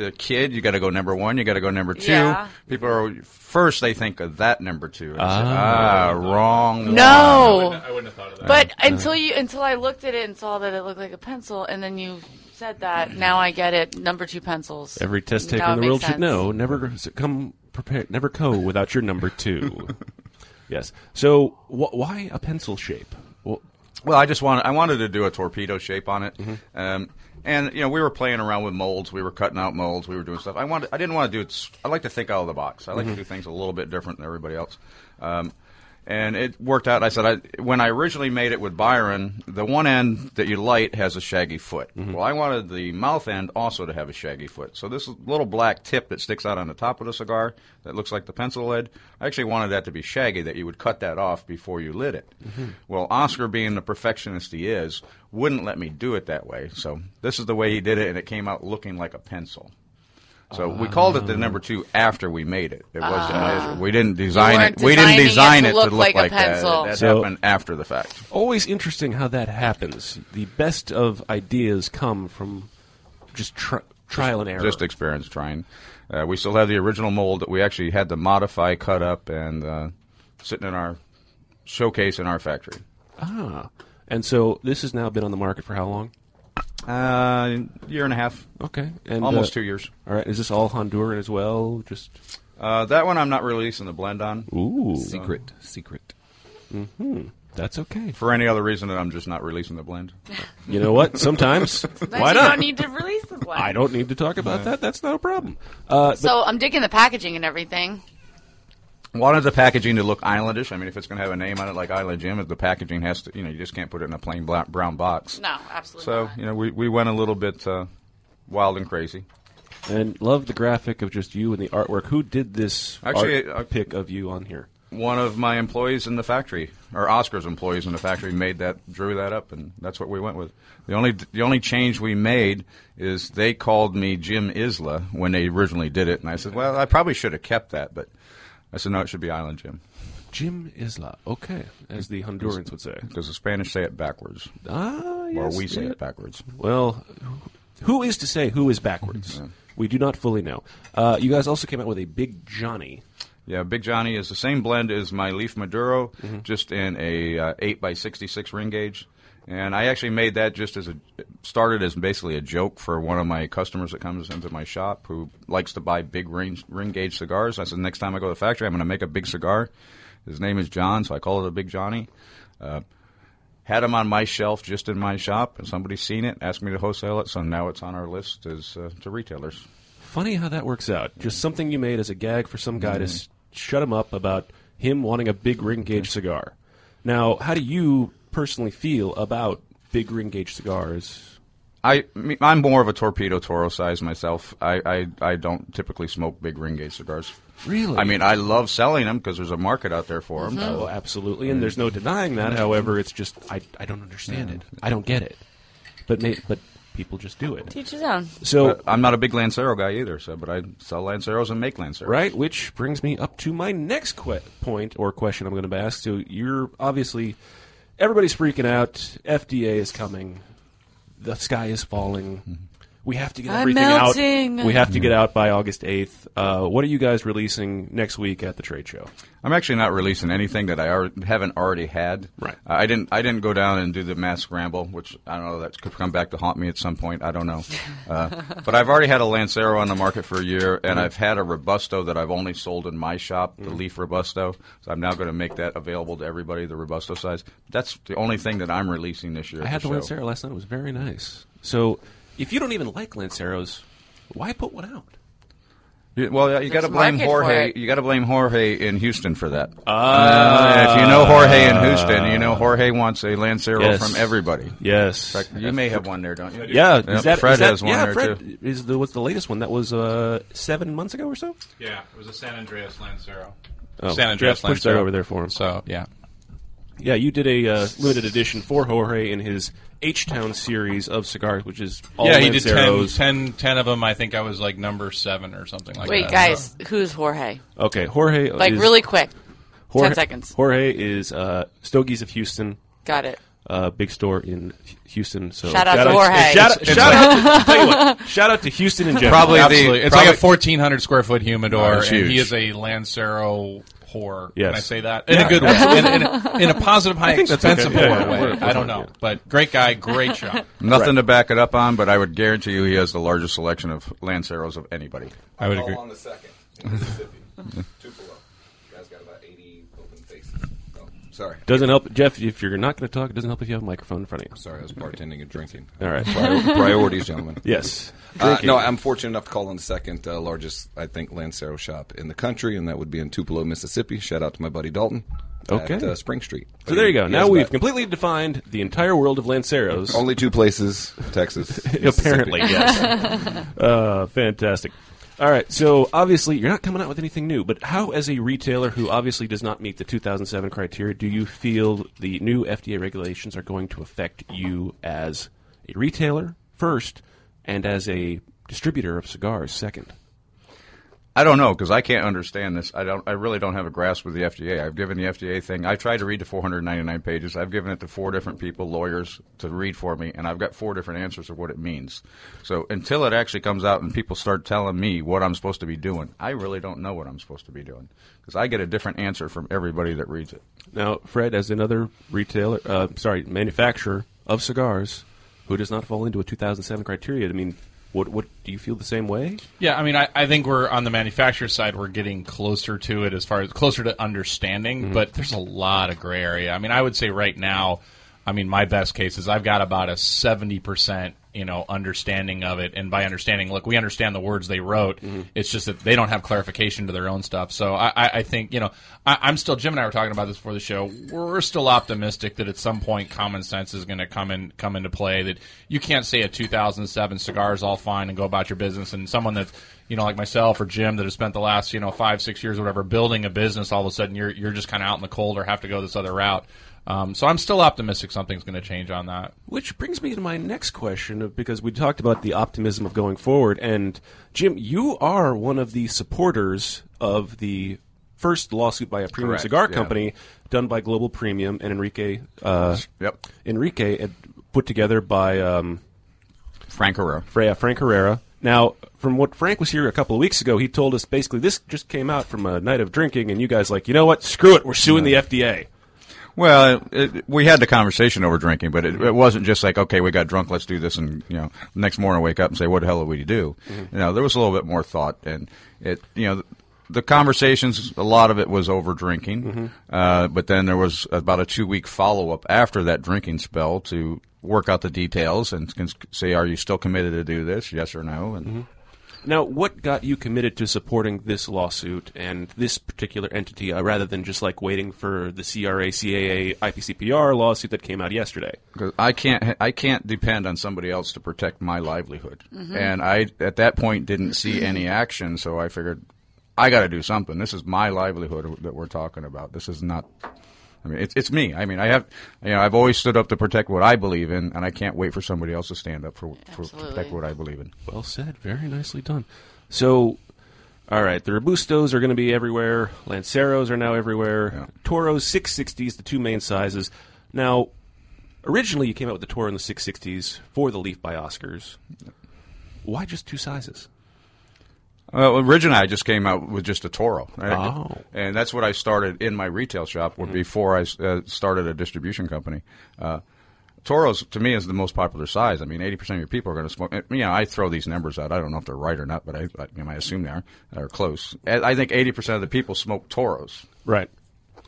the kid, you got to go number one, you got to go number two. Yeah. People are first they think of that number two. And I say, Ah. ah, wrong. No. I wouldn't have thought of that. But until you until I looked at it and saw that it looked like a pencil, and then you said that, now I get it. Number two pencils. Every test taker in the world should know. Never come prepared. Never go without your number two. yes. So wh- why a pencil shape? Well, Well, I just wanted I wanted to do a torpedo shape on it, Mm-hmm. um, and you know we were playing around with molds. We were cutting out molds. We were doing stuff. I wanted I didn't want to do I like to think out of the box. I like Mhm. to do things a little bit different than everybody else. Um, and it worked out. I said I, when I originally made it with Byron, the one end that you light has a shaggy foot. Mm-hmm. Well, I wanted the mouth end also to have a shaggy foot. So this little black tip that sticks out on the top of the cigar that looks like the pencil lead, I actually wanted that to be shaggy. That you would cut that off before you lit it. Mm-hmm. Well, Oscar, being the perfectionist he is, wouldn't let me do it that way. So this is the way he did it, and it came out looking like a pencil. So we called it the number two after we made it. It wasn't. Ah. we didn't design weren't it. We didn't designing design it it to to look look like a like, that. pencil. That So- happened after the fact. always interesting how that happens. The best of ideas come from just tri- trial and error. Just experience trying. Uh, we still have the original mold that we actually had to modify, cut up, and uh, sitting in our showcase in our factory. ah, and so this has now been on the market for how long? Uh, year and a half. Okay, and almost uh, two years. All right, is this all Honduran as well? Just Uh, that one I'm not releasing the blend on. ooh, Secret, secret. Hmm, that's okay. For any other reason than I'm just not releasing the blend. You know what? Sometimes Then why you not? don't need to release the blend. I don't need to talk about that. That's not a problem. Uh, but- So I'm digging the packaging and everything. Wanted the packaging to look islandish. I mean, if it's going to have a name on it like Island Jim, the packaging has to, you know, you just can't put it in a plain black, brown box. No, absolutely. So, not. you know, we, we went a little bit uh, wild and crazy. and love the graphic of just you and the artwork. Who did this Actually, art uh, pic of you on here? One of my employees in the factory, or Oscar's employees in the factory, made that, drew that up, and that's what we went with. The only the only change we made is they called me Jim Isla when they originally did it, and I said, well, I probably should have kept that, but I said no, it should be Island Jim. Jim Isla. Okay, as the Hondurans would say. Because the Spanish say it backwards. Ah, Or we say yeah. it backwards. Well, who is to say who is backwards? We do not fully know. Uh, you guys also came out with a Big Johnny. Yeah, Big Johnny is the same blend as my Leaf Maduro, Mm-hmm. just in a uh, eight by sixty six ring gauge. And I actually made that just as a started as basically a joke for one of my customers that comes into my shop who likes to buy big ring, ring gauge cigars. I said next time I go to the factory, I'm going to make a big cigar. His name is John, so I call it a Big Johnny. Uh, had him on my shelf just in my shop, and somebody's seen it, asked me to wholesale it, so now it's on our list as uh, to retailers. Funny how that works out. Just something you made as a gag for some guy to Mhm. s- shut him up about him wanting a big ring gauge cigar. Now, how do you personally feel about big ring gauge cigars? I I'm more of a torpedo toro size myself. I, I, I don't typically smoke big ring gauge cigars. Really? I mean, I love selling them because there's a market out there for them. Mm-hmm. Oh, absolutely, and mm-hmm. there's no denying that. Mm-hmm. However, it's just I, I don't understand it. I don't get it. But may, but people just do it. Teach his own. So But I'm not a big Lancero guy either. So, but I sell Lanceros and make Lanceros. Right, which brings me up to my next que- point or question I'm going to ask. So you're obviously everybody's freaking out. FDA is coming. The sky is falling. Mm-hmm. We have to get I'm everything melting. out. We have to get out by August 8th. Uh, what are you guys releasing next week at the trade show? I'm actually not releasing anything that I already, haven't already had. Right. Uh, I didn't. I didn't go down and do the mass scramble, which I don't know. That could come back to haunt me at some point. I don't know. Uh, but I've already had a Lancero on the market for a year, and Mhm. I've had a Robusto that I've only sold in my shop, the Mhm. Leaf Robusto. So I'm now going to make that available to everybody, the Robusto size. That's the only thing that I'm releasing this year. I had the show. Lancero last night. It was very nice. So if you don't even like Lanceros, why put one out? Yeah, Well, you got to blame Jorge. You got to blame Jorge in Houston for that. Ah. Uh, if you know Jorge in Houston, you know Jorge wants a Lancero Yes. from everybody. Yes, In fact, you may have one there, don't you? Yeah, Yep, is that, Fred is that- has one yeah, there Fred too. is the what's the latest one? That was uh, seven months ago or so. Yeah, it was a San Andreas Lancero. Oh, San Andreas Jeff pushed that Lancero. over there for him. So yeah, Yeah, you did a uh, limited edition for Jorge in his H Town series of cigars, which is all yeah, he did 10, 10, 10 of them. I think I was like number seven or something like Wait, that. Wait, guys, who's Jorge? Okay, Jorge. Like is- really quick. Jorge, Ten seconds. Jorge is uh, Stogies of Houston. Got it. Uh, big store in Houston. So Shout out to Jorge. Shout, It's- shout out! To, tell what, shout out to Houston in general. Probably Absolutely. it's like a fourteen hundred square foot Oh, humidor, it's and huge. he is a Lancero whore. Yes. Can I say that in Yeah. a good way, in, in, a, in a positive, high I expensive okay. Yeah, whore yeah, way? we're- I don't know, fine, but great guy, great shop. Nothing to back it up on, but I would guarantee you he has the largest selection of Lanceros of anybody. I would Call agree. on the second. in Mississippi. Two below. You guys got about 80 open faces. Oh, sorry. Doesn't help, Jeff. If you're not going to talk, it doesn't help if you have a microphone in front of you. Sorry, I was bartending and drinking. All right, Prior- priorities, gentlemen. Yes. Uh, no, I'm fortunate enough to call on the second uh, largest, I think, Lancero shop in the country, and that would be in Tupelo, Mississippi. Shout out to my buddy Dalton. Okay. At, uh, Spring Street. So there you go. Now we've completely defined the entire world of Lanceros. Only two places, Texas. Apparently, yes. uh, fantastic. All right, so obviously you're not coming out with anything new, but how, as a retailer who obviously does not meet the 2007 criteria, do you feel the new FDA regulations are going to affect you as a retailer first, and as a distributor of cigars second? I don't know because I can't understand this. I don't. I really don't have a grasp of the FDA. I've given the FDA thing. I tried to read the 499 pages. I've given it to four different people, lawyers, to read for me, and I've got four different answers of what it means. So until it actually comes out and people start telling me what I'm supposed to be doing, I really don't know what I'm supposed to be doing because I get a different answer from everybody that reads it. Now, Fred, as another retailer, uh, sorry, manufacturer of cigars, who does not fall into a 2007 criteria, I mean, what, what do you feel the same way? Yeah, I mean, I, I think we're on the manufacturer side. We're getting closer to it as far as closer to understanding, Mhm. but there's a lot of gray area. I mean, I would say right now, I mean, my best case is I've got about a seventy percent, you know, understanding of it. And by understanding, look, we understand the words they wrote. Mm-hmm. It's just that they don't have clarification to their own stuff. So I, I, I think, you know, I, I'm still. Jim and I were talking about this before the show. We're still optimistic that at some point common sense is going to come in come into play. That you can't say a 2007 cigar is all fine and go about your business, and someone that's you know like myself or Jim that has spent the last you know five six years or whatever building a business, all of a sudden you're you're just kind of out in the cold or have to go this other route. Um, so I'm still optimistic something's going to change on that. Which brings me to my next question, because we talked about the optimism of going forward, and Jim, you are one of the supporters of the first lawsuit by a premium Correct, cigar yeah. company done by Global Premium and Enrique. Uh, Yep. Enrique put together by um, Frank Herrera. Freya, Frank Herrera. Now, from what Frank was here a couple of weeks ago, he told us basically this just came out from a night of drinking, and you guys like, you know what? Screw it, we're suing the FDA. Well, it, it- we had the conversation over drinking, but it, it wasn't just like, okay, we got drunk, let's do this, and you know, next morning I wake up and say, what the hell did we to do? Mhm. You know, there was a little bit more thought, and it, you know, the, the conversations, a lot of it was over drinking, uh, but then there was about a two week follow up after that drinking spell to work out the details and can say, are you still committed to do this? Yes or no? And Now, what got you committed to supporting this lawsuit and this particular entity uh, rather than just like waiting for the CRA, CAA, IPCPR lawsuit that came out yesterday? Because I can't, I can't depend on somebody else to protect my livelihood. Mhm. And I, at that point, didn't see any action, so I figured I got to do something. This is my livelihood that we're talking about. This is not. I mean, it's it's me. I mean, I have, you know, I've always stood up to protect what I believe in, and I can't wait for somebody else to stand up for, for protect what I believe in. Well said. Very nicely done. So, all right, the Robustos are going to be everywhere. Lanceros are now everywhere. Toros 660s, the two main sizes. Now, originally you came out with the Toro in the 660s for the Leaf by Oscars. Why just two sizes? Well, originally I just came out with just a Toro, right? Oh. and that's what I started in my retail shop where before I uh, started a distribution company. Uh, Toros to me is the most popular size. I mean, eighty percent of your people are going to smoke. You know, I throw these numbers out. I don't know if they're right or not, but I, I, you know, I assume they are. They're close. I I think eighty percent of the people smoke Toros. Right.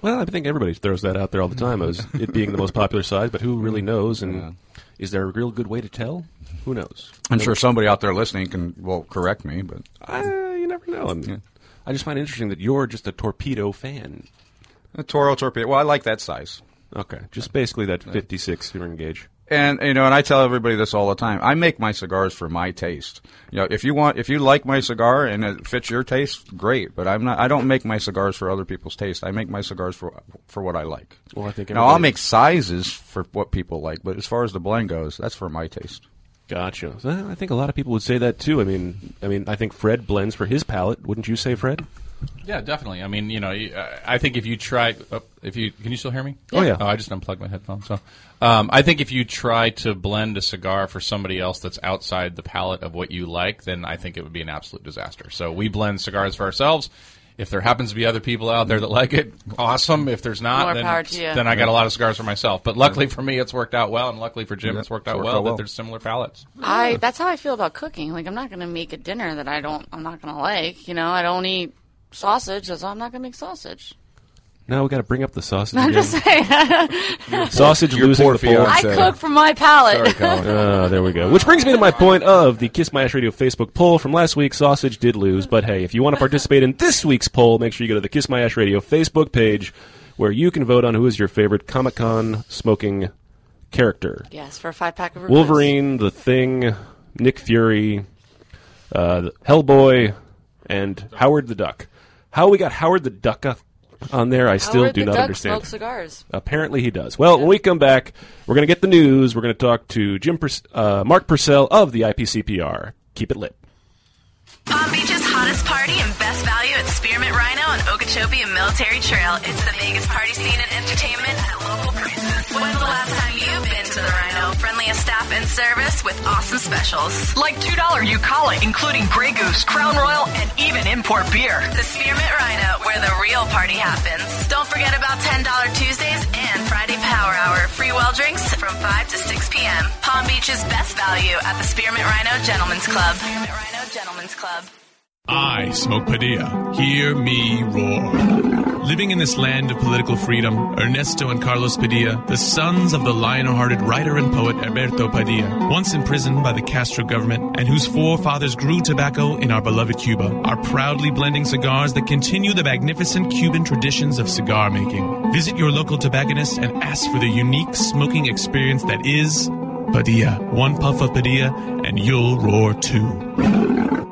Well, I think everybody throws that out there all the time as it being the most popular size, but who really knows? And is there a real good way to tell? Who knows? I'm sure somebody out there listening can well correct me, but Uh, you never know. I, mean, I just find it interesting that you're just a torpedo fan. A Toro torpedo. Well, I like that size. Okay, just basically that 56 ring gauge. And you know, and I tell everybody this all the time. I make my cigars for my taste. You know, if you want, if you like my cigar and it fits your taste, great. But I'm not. I don't make my cigars for other people's taste. I make my cigars for for what I like. Well, I think now I'll make sizes for what people like, but as far as the blend goes, that's for my taste. Gotcha. I think a lot of people would say that too. I mean, I mean, I think Fred blends for his palate. Wouldn't you say, Fred? Yeah, definitely. I mean, you know, I I think if you try, oh, if you can you still hear me? Oh, yeah. Oh, I just unplugged my headphones. So, um, I think if you try to blend a cigar for somebody else that's outside the palate of what you like, then I think it would be an absolute disaster. So we blend cigars for ourselves. If there happens to be other people out there that like it, awesome. If there's not, More then, power to you. then I got a lot of cigars for myself. But luckily for me, it's worked out well, and luckily for Jim, Yeah, it's worked it's out worked well, out well. that there's similar palates. I that's how I feel about cooking. Like I'm not going to make a dinner that I don't I'm not going to like, you know. I don't eat sausage, so I'm not going to make sausage. Now we got to bring up the sausage. I'm again. just saying. Sausage Your losing poor the poll. I fiancé. cook for my palate. Ah, there we go. Which brings me to my point of the Kiss My Ash Radio Facebook poll from last week. Sausage did lose, but hey, if you want to participate in this week's poll, make sure you go to the Kiss My Ash Radio Facebook page, where you can vote on who is your favorite Comic Con smoking character. yes, for a five pack of Rubens. Wolverine, The Thing, Nick Fury, uh, Hellboy, and Howard the Duck. How we got Howard the Duck uh, on there, I still Howard do the not Duck understand. smokes cigars. Apparently he does. Well, when we come back, we're going to get the news. We're going to talk to Jim Purs- uh, Mark Pursell of the IPCPR. Keep it lit. Palm Beach's hottest party and best value at Spearmint Rhino on Okeechobee and Military Trail. It's the biggest party scene and entertainment at local prices. When's the last time you've been to the Rhino? Friendliest staff and service with awesome specials. Like $2 Eucala, including Grey Goose, Crown Royal, and even import beer. The Spearmint Rhino, where the real party happens. Don't forget about $10 Tuesdays and Friday Power Hour. Free well drinks from 5 to 6 p.m. Palm Beach's best value at the Spearmint Rhino Gentlemen's Club. Spearmint Rhino Gentlemen's Club. I smoke Padilla. Hear me roar. Living in this land of political freedom, Ernesto and Carlos Padilla, the sons of the lion-hearted writer and poet Heberto Padilla, once imprisoned by the Castro government and whose forefathers grew tobacco in our beloved Cuba, are proudly blending cigars that continue the magnificent Cuban traditions of cigar making. Visit your local tobacconist and ask for the unique smoking experience that is Padilla. One puff of Padilla and you'll roar too.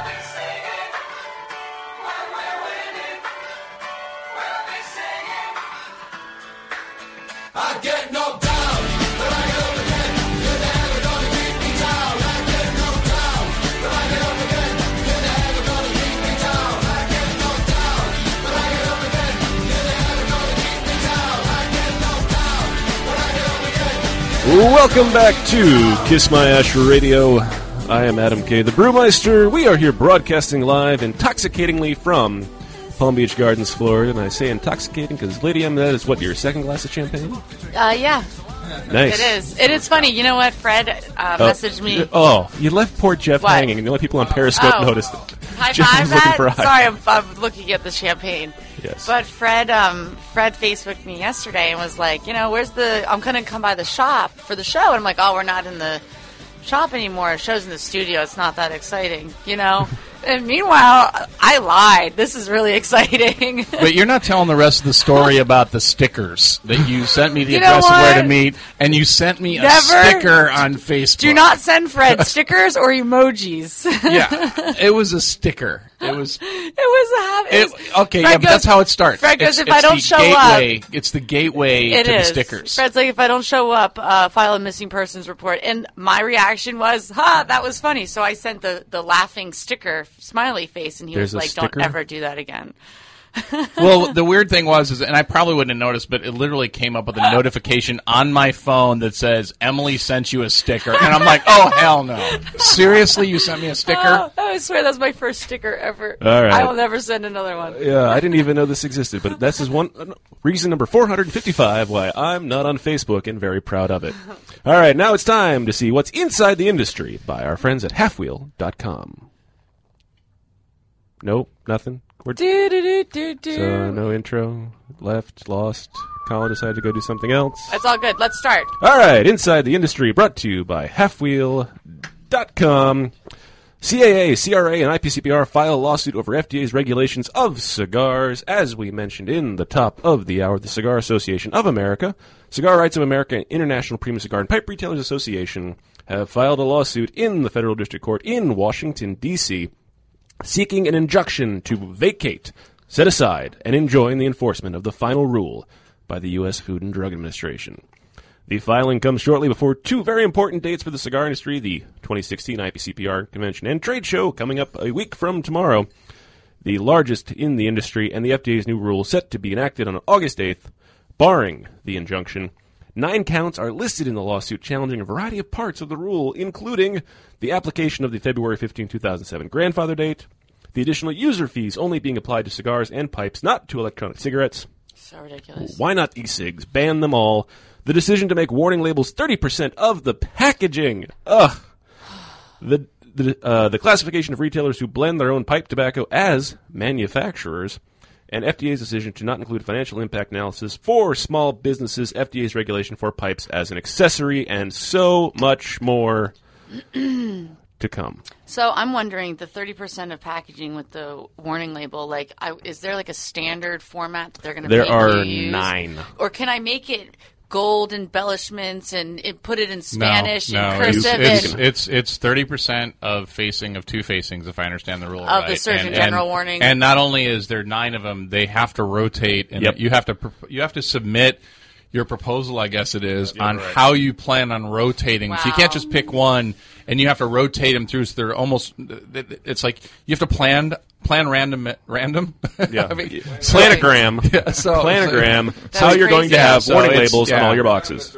Welcome back to Kiss My Ash Radio. I am Adam K. the Brewmeister. We are here broadcasting live intoxicatingly from Palm Beach Gardens, Florida. And I say intoxicating because, Lady M, that is what, your second glass of champagne? Uh, yeah. Nice. It is. It is funny. You know what? Fred uh, Oh, messaged me. Oh, you left poor Jeff What? hanging, and the only people on Periscope Oh. noticed it. High five that. for a high Sorry, I'm, I'm looking at the champagne. Yes. But Fred, um, Fred Facebooked me yesterday and was like, you know, where's the? I'm gonna come by the shop for the show, and I'm like, oh, we're not in the shop anymore. The show's in the studio. It's not that exciting, you know. and meanwhile, I lied. This is really exciting. But you're not telling the rest of the story about the stickers that you sent me the You know address of where to meet, and you sent me a Never. sticker on Facebook. Do not send Fred stickers or emojis. yeah, it was a sticker. It was It was a habit. it, okay. Yeah, but that's how it starts. Fred goes, It's- if I don't show gateway, up, it's the gateway It to is. the stickers. Fred's like, if I don't show up, uh, file a missing persons report. And my reaction was, ha, that was funny. So I sent the, the laughing sticker smiley face, and he There's was like, sticker? don't ever do that again. well, the weird thing was, is, and I probably wouldn't have noticed, but it literally came up with a notification on my phone that says Emily sent you a sticker, and I'm like, oh hell no! Seriously, you sent me a sticker? Oh, I swear that's my first sticker ever. All right. I will never send another one. Yeah, I didn't even know this existed, but this is one uh, reason number 455 why I'm not on Facebook and very proud of it. All right, now it's time to see what's inside the industry by our friends at halfwheel.com. Nope, nothing. We're Do, do, do, do, do. so no intro. Left, lost. Colin decided to go do something else. That's all good. Let's start. All right, Inside the Industry brought to you by Halfwheel.com. CAA, CRA, and IPCPR file a lawsuit over FDA's regulations of cigars. As we mentioned in the top of the hour, the Cigar Association of America, Cigar Rights of America, and International Premium Cigar and Pipe Retailers Association have filed a lawsuit in the Federal District Court in Washington, D.C., seeking an injunction to vacate, set aside, and enjoin the enforcement of the final rule by the U.S. Food and Drug Administration. The filing comes shortly before two very important dates for the cigar industry the 2016 IPCPR convention and trade show coming up a week from tomorrow. The largest in the industry, and the FDA's new rule set to be enacted on August 8th, barring the injunction. Nine counts are listed in the lawsuit challenging a variety of parts of the rule, including the application of the February 15, 2007 grandfather date, the additional user fees only being applied to cigars and pipes, not to electronic cigarettes, So ridiculous. why not e-cigs? Ban them all. The decision to make warning labels 30% of the packaging. Ugh. The the, uh, the classification of retailers who blend their own pipe tobacco as manufacturers, and FDA's decision to not include financial impact analysis for small businesses, FDA's regulation for pipes as an accessory, and so much more to come. So I'm wondering the 30% of packaging with the warning label. Like, I, is there like a standard format that they're going to? Be There are nine. Or can I make it gold embellishments and it, put it in Spanish no, and no, it's, cursive? it's, and- it's it's thirty percent of facing of two facings, if I understand the rule Of right. the Surgeon and, General and- warning. And not only is there nine of them, they have to rotate, and Yep. you have to you have to submit your proposal, I guess it is, on right. how you plan on rotating. So you can't just pick one, and you have to rotate them through. So they're almost. It's like you have to plan plan random random. Yeah. I mean, Planogram. Yeah, so- Planogram. so- how you're going to Yeah, have so warning it's- labels on all your boxes.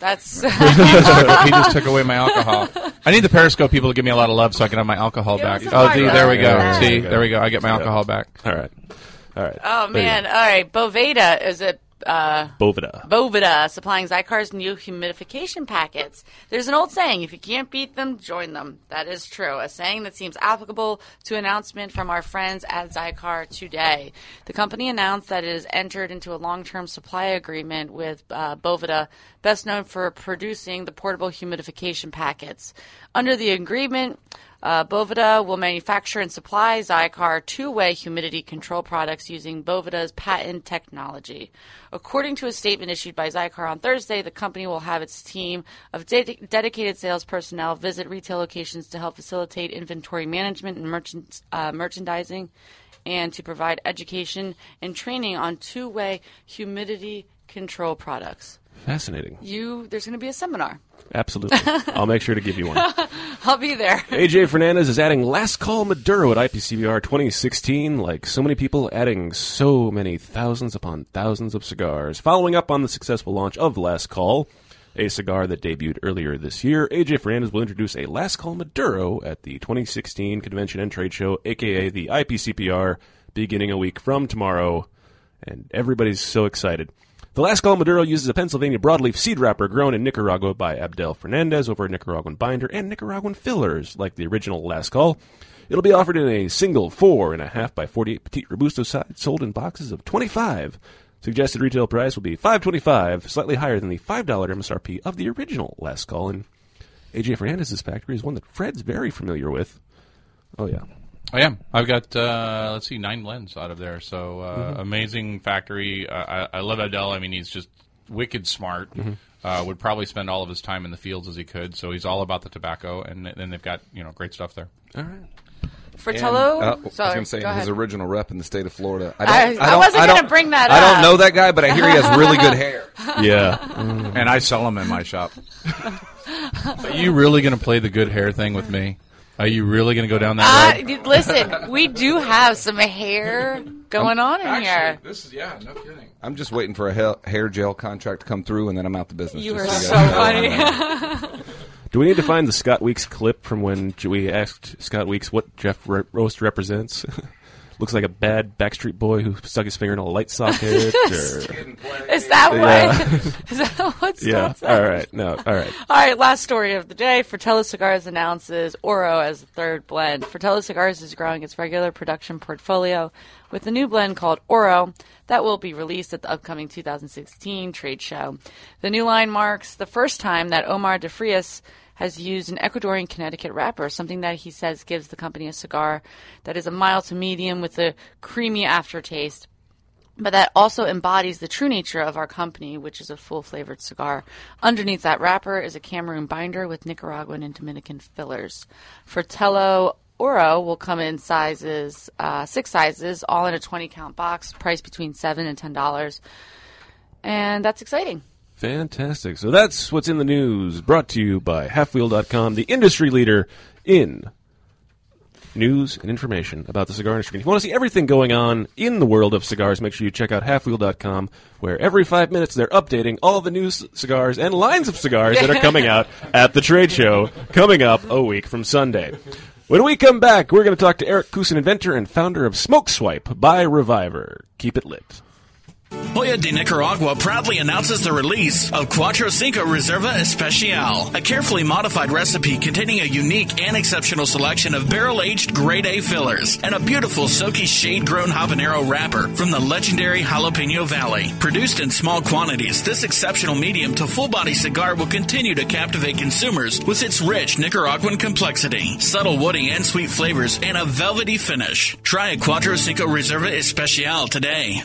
That's he, just took, he just took away my alcohol. I need the Periscope people to give me a lot of love so I can have my alcohol back. Oh, heart see, there we go. Yeah, See, yeah. there we go. I get my alcohol back. All right. All right. oh There man! All right, Boveda is it? Uh, Bovida. Bovida supplying Xikar's new humidification packets. There's an old saying, if you can't beat them, join them. That is true. A saying that seems applicable to announcement from our friends at Xikar today. The company announced that it has entered into a long-term supply agreement with uh, Bovida, best known for producing the portable humidification packets. Under the agreement, uh, Bovida will manufacture and supply Xikar two-way humidity control products using Bovida's patent technology. According to a statement issued by Xikar on Thursday, the company will have its team of de- dedicated sales personnel visit retail locations to help facilitate inventory management and merchant- uh, merchandising, and to provide education and training on two-way humidity control products. Fascinating. You, there's going to be a seminar. Absolutely. I'll make sure to give you one. I'll be there. AJ Fernandez is adding Last Call Maduro at IPCPR 2016, like so many people adding so many thousands upon thousands of cigars. Following up on the successful launch of Last Call, a cigar that debuted earlier this year. AJ Fernandez will introduce a Last Call Maduro at the 2016 Convention and Trade Show, aka the IPCPR, beginning a week from tomorrow. And everybody's so excited. The Last Call Maduro uses a Pennsylvania broadleaf seed wrapper grown in Nicaragua by Abdel Fernandez over a Nicaraguan binder and Nicaraguan fillers, like the original Last Call. It'll be offered in a single four and a half by 48 Petite Robusto size, sold in boxes of 25. Suggested retail price will be 525, slightly higher than the $5 MSRP of the original Last Call. And AJ Fernandez's factory is one that Fred's very familiar with. Oh, yeah. I am. I've got uh, let's see nine blends out of there. So uh, Mhm. amazing factory. Uh, I, I love Adele. I mean, he's just wicked smart. Mhm. Uh, would probably spend all of his time in the fields as he could. So he's all about the tobacco, and then they've got you know great stuff there. All right. Fratello? And, uh, I was Sorry, going to say go his ahead. original rep in the state of Florida. I- don't- I don't- wasn't gonna bring that up. I don't know that guy, but I hear he has really good hair. Yeah. and I sell him in my shop. Are you really going to play the good hair thing with me? Are you really going to go down Uh, that road? d- listen, we do have some hair going on in here. This is yeah, no kidding. I'm just waiting for a hair, hair gel contract to come through, and then I'm out the business. You are you so funny. Do we need to find the Scott Weeks clip from when we asked Scott Weeks what Jeff Ro- Roast represents? Looks like a bad Backstreet Boy who stuck his finger in a light socket. or... Is that what? Yeah. Is that what yeah. Scott said? All right. No. All right. All right, last story of the day. Fratello Cigars announces Oro as the third blend. Fratello Cigars is growing its regular production portfolio with a new blend called Oro that will be released at the upcoming 2016 trade show. The new line marks the first time that Omar de Frias has used an Ecuadorian Connecticut wrapper, something that he says gives the company a cigar that is a mild to medium with a creamy aftertaste but that also embodies the true nature of our company, which is a full flavored cigar. Underneath that wrapper is a Cameroon binder with Nicaraguan and Dominican fillers. Fratello Oro will come in sizes, uh, six sizes, all in a 20 count box, priced between seven and ten dollars. And that's exciting. Fantastic. So that's what's in the news. Brought to you by Halfwheel.com, the industry leader in news and information about the cigar industry. If you want to see everything going on in the world of cigars, make sure you check out Halfwheel.com, where every five minutes they're updating all the new c- cigars and lines of cigars that are coming out at the trade show coming up a week from Sunday. When we come back, we're going to talk to Eric Kusin, inventor and founder of Smoke Swipe by Reviver. Keep it lit. Hoyo de Nicaragua proudly announces the release of Cuatro Cinco Reserva Especial, a carefully modified recipe containing a unique and exceptional selection of barrel-aged grade A fillers and a beautiful silky shade-grown habanero wrapper from the legendary Jalapeno Valley. Produced in small quantities, this exceptional medium to full-body cigar will continue to captivate consumers with its rich Nicaraguan complexity, subtle woody and sweet flavors, and a velvety finish. Try a Cuatro Cinco Reserva Especial today.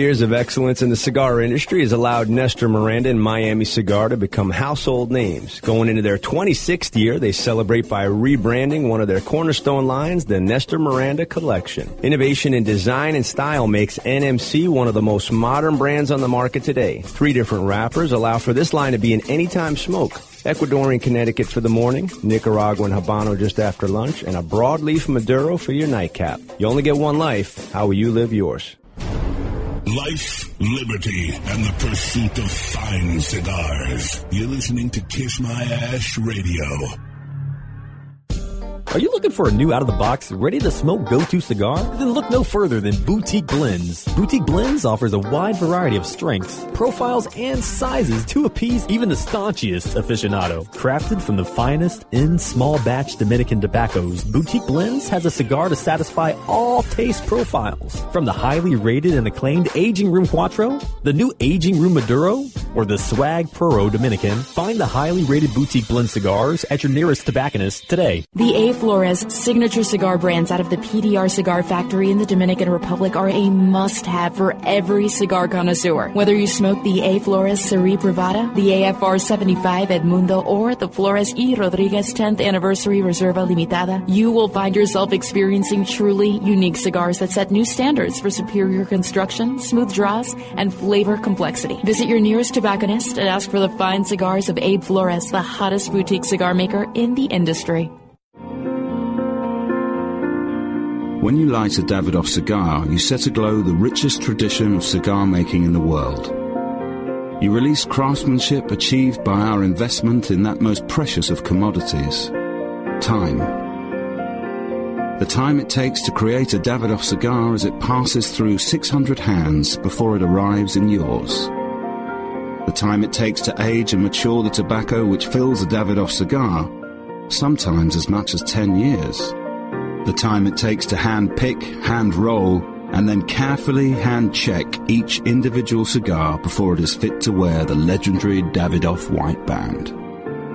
of excellence in the cigar industry has allowed Nestor Miranda and Miami Cigar to become household names. Going into their 26th year, they celebrate by rebranding one of their cornerstone lines, the Nestor Miranda Collection. Innovation in design and style makes NMC one of the most modern brands on the market today. Three different wrappers allow for this line to be an anytime smoke. Ecuadorian Connecticut for the morning, Nicaraguan Habano just after lunch, and a broadleaf Maduro for your nightcap. You only get one life. How will you live yours? Life, liberty, and the pursuit of fine cigars. You're listening to Kiss My Ash Radio. Are you looking for a new out of the box, ready to smoke go to cigar? Then look no further than Boutique Blends. Boutique Blends offers a wide variety of strengths, profiles, and sizes to appease even the staunchest aficionado. Crafted from the finest in small batch Dominican tobaccos, Boutique Blends has a cigar to satisfy all taste profiles. From the highly rated and acclaimed Aging Room Quattro, the new Aging Room Maduro, or the Swag Puro Dominican, find the highly rated boutique blend cigars at your nearest tobacconist today. The A. Flores signature cigar brands out of the PDR Cigar Factory in the Dominican Republic are a must have for every cigar connoisseur. Whether you smoke the A. Flores Serie Privada, the AFR 75 Edmundo, or the Flores E. Rodriguez 10th Anniversary Reserva Limitada, you will find yourself experiencing truly unique cigars that set new standards for superior construction, smooth draws, and flavor complexity. Visit your nearest tobacconist and ask for the fine cigars of Abe Flores, the hottest boutique cigar maker in the industry. When you light a Davidoff cigar, you set aglow the richest tradition of cigar making in the world. You release craftsmanship achieved by our investment in that most precious of commodities time. The time it takes to create a Davidoff cigar as it passes through 600 hands before it arrives in yours. The time it takes to age and mature the tobacco which fills a Davidoff cigar, sometimes as much as 10 years. The time it takes to hand pick, hand roll, and then carefully hand check each individual cigar before it is fit to wear the legendary Davidoff white band.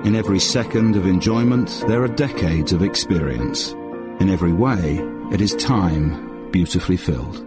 In every second of enjoyment, there are decades of experience. In every way, it is time beautifully filled.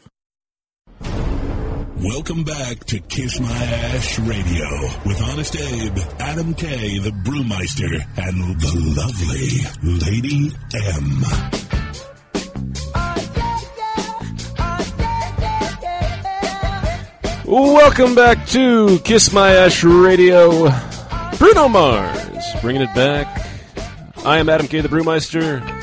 Welcome back to Kiss My Ash Radio with Honest Abe, Adam K, the Brewmeister, and the lovely Lady M. Welcome back to Kiss My Ash Radio. Bruno Mars bringing it back. I am Adam K, the Brewmeister.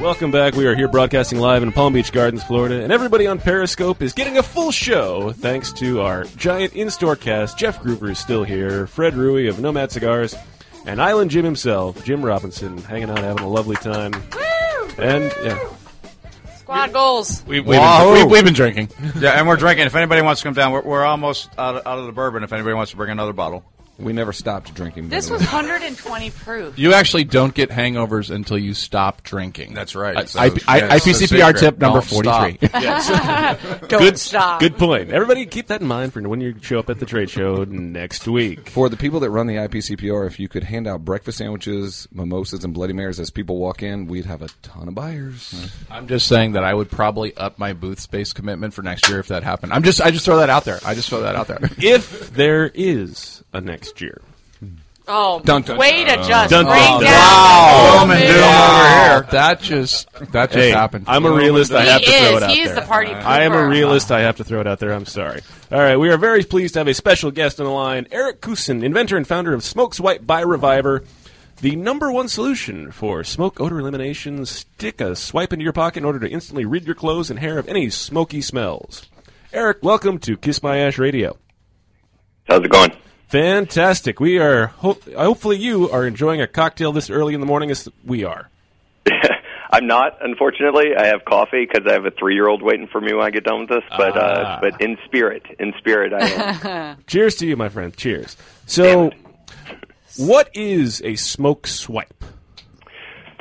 Welcome back. We are here broadcasting live in Palm Beach Gardens, Florida, and everybody on Periscope is getting a full show thanks to our giant in-store cast. Jeff Groover is still here, Fred Rewey of Nomad Cigars, and Island Jim himself, Jim Robinson, hanging out, having a lovely time. And yeah, Squad goals. We, we've, been, we, we've been drinking. yeah, and we're drinking. If anybody wants to come down, we're, we're almost out of, out of the bourbon. If anybody wants to bring another bottle, we never stopped drinking. This was 120 proof. You actually don't get hangovers until you stop drinking. That's right. I, So, I, I, yes, the IPCPR secret. tip number Don't 43. stop. Yes. Don't good, stop. Good point. Everybody keep that in mind for when you show up at the trade show next week. For the people that run the IPCPR, if you could hand out breakfast sandwiches, mimosas, and Bloody Marys as people walk in, we'd have a ton of buyers. I'm just saying that I would probably up my booth space commitment for next year if that happened. I'm just I just throw that out there. I just throw that out there. If there is a next year. Oh, Dun, dun, way to just Dun, bring dun, dun. down. Wow. Gloom and doom over here. That just that just Hey, happened. I'm a realist. I He have to throw is. it out He is there. the party I am a realist. I have to throw it out there. I'm sorry. All right, we are very pleased to have a special guest on the line, Eric Kusin, inventor and founder of Smoke Swipe by Reviver, the number one solution for smoke odor elimination. Stick a swipe into your pocket in order to instantly rid your clothes and hair of any smoky smells. Eric, welcome to Kiss My Ash Radio. How's it going? Fantastic. We are. Ho- hopefully, you are enjoying a cocktail this early in the morning as we are. I'm not, unfortunately. I have coffee because I have a three-year-old waiting for me when I get done with this. But Ah. uh, but in spirit, in spirit, I am. Cheers to you, my friend. Cheers. So, what is a smoke swipe?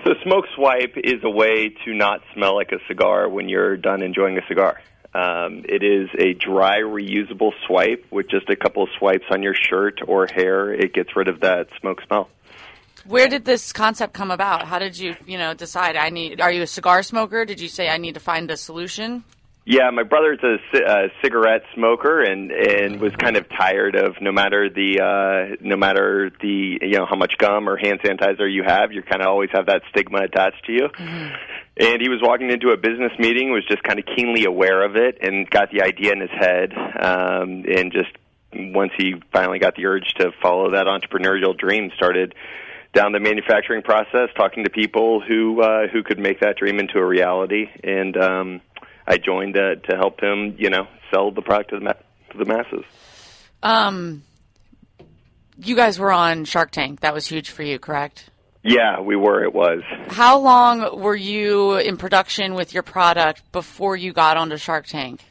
so smoke swipe is a way to not smell like a cigar when you're done enjoying a cigar. Um, it is a dry, reusable swipe with just a couple of swipes on your shirt or hair. It gets rid of that smoke smell. Where did this concept come about? How did you, you know, decide I need? Are you a cigar smoker? Did you say I need to find a solution? Yeah, my brother's a ci- uh, cigarette smoker and and was kind of tired of no matter the uh, no matter the you know how much gum or hand sanitizer you have, you kind of always have that stigma attached to you. And he was walking into a business meeting, was just kind of keenly aware of it, and got the idea in his head. Um, and just once he finally got the urge to follow that entrepreneurial dream, started down the manufacturing process, talking to people who uh, who could make that dream into a reality. And um, I joined uh, to help him, you know, sell the product to the, ma- to the masses. Um, you guys were on Shark Tank. That was huge for you, correct? Yeah, we were. It was. How long were you in production with your product before you got onto Shark Tank?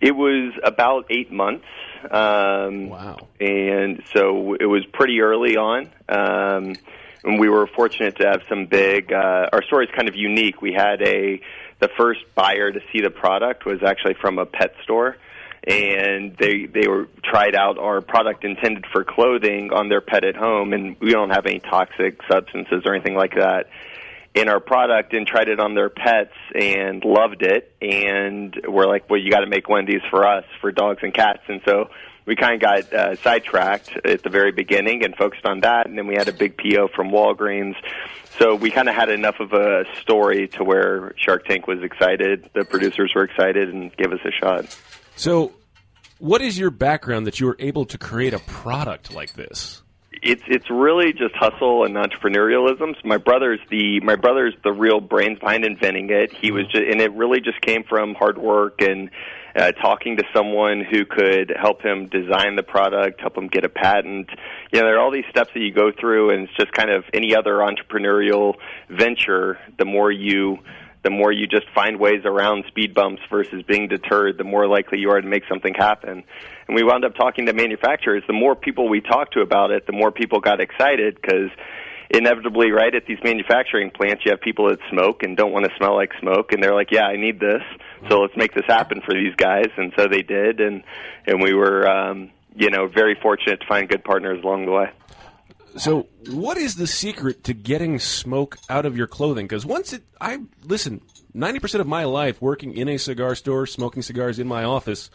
It was about eight months. Um, wow. And so it was pretty early on. Um, and we were fortunate to have some big. Uh, our story is kind of unique. We had a the first buyer to see the product was actually from a pet store, and they they were tried out our product intended for clothing on their pet at home, and we don't have any toxic substances or anything like that in our product and tried it on their pets and loved it. And we're like well you got to make one of these for us for dogs and cats. And so we kind of got uh, sidetracked at the very beginning and focused on that. And then we had a big PO from Walgreens. So we kind of had enough of a story to where Shark Tank was excited the producers were excited and gave us a shot So, what is your background that you were able to create a product like this? it's it's really just hustle and entrepreneurialism. So my brother's the my brother's the real brains behind inventing it. He was just, and it really just came from hard work and uh, talking to someone who could help him design the product, help him get a patent. You know, there are all these steps that you go through, and it's just kind of any other entrepreneurial venture. The more you the more you just find ways around speed bumps versus being deterred, the more likely you are to make something happen. And we wound up talking to manufacturers. The more people we talked to about it, the more people got excited because inevitably, right, at these manufacturing plants, you have people that smoke and don't want to smell like smoke, and they're like, "Yeah, I need this, so let's make this happen for these guys." And so they did, and and we were, um, you know, very fortunate to find good partners along the way. So, what is the secret to getting smoke out of your clothing? Because once it, I listen, ninety percent of my life working in a cigar store, smoking cigars in my office.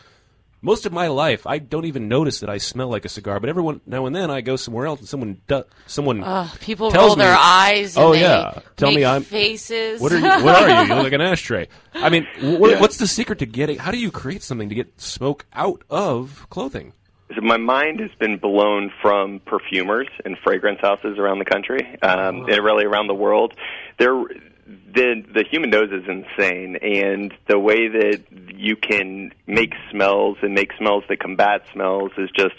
Most of my life, I don't even notice that I smell like a cigar. But every one, now and then, I go somewhere else and someone, do, someone Ugh, people tells roll their eyes. And oh they yeah, tell make me I'm faces. What are you? What are you? You look like an ashtray. I mean, wh- Yeah. what's the secret to getting? How do you create something to get smoke out of clothing? So my mind has been blown from perfumers and fragrance houses around the country, um, and really around the world. There, the the human nose is insane, and the way that you can make smells and make smells that combat smells is just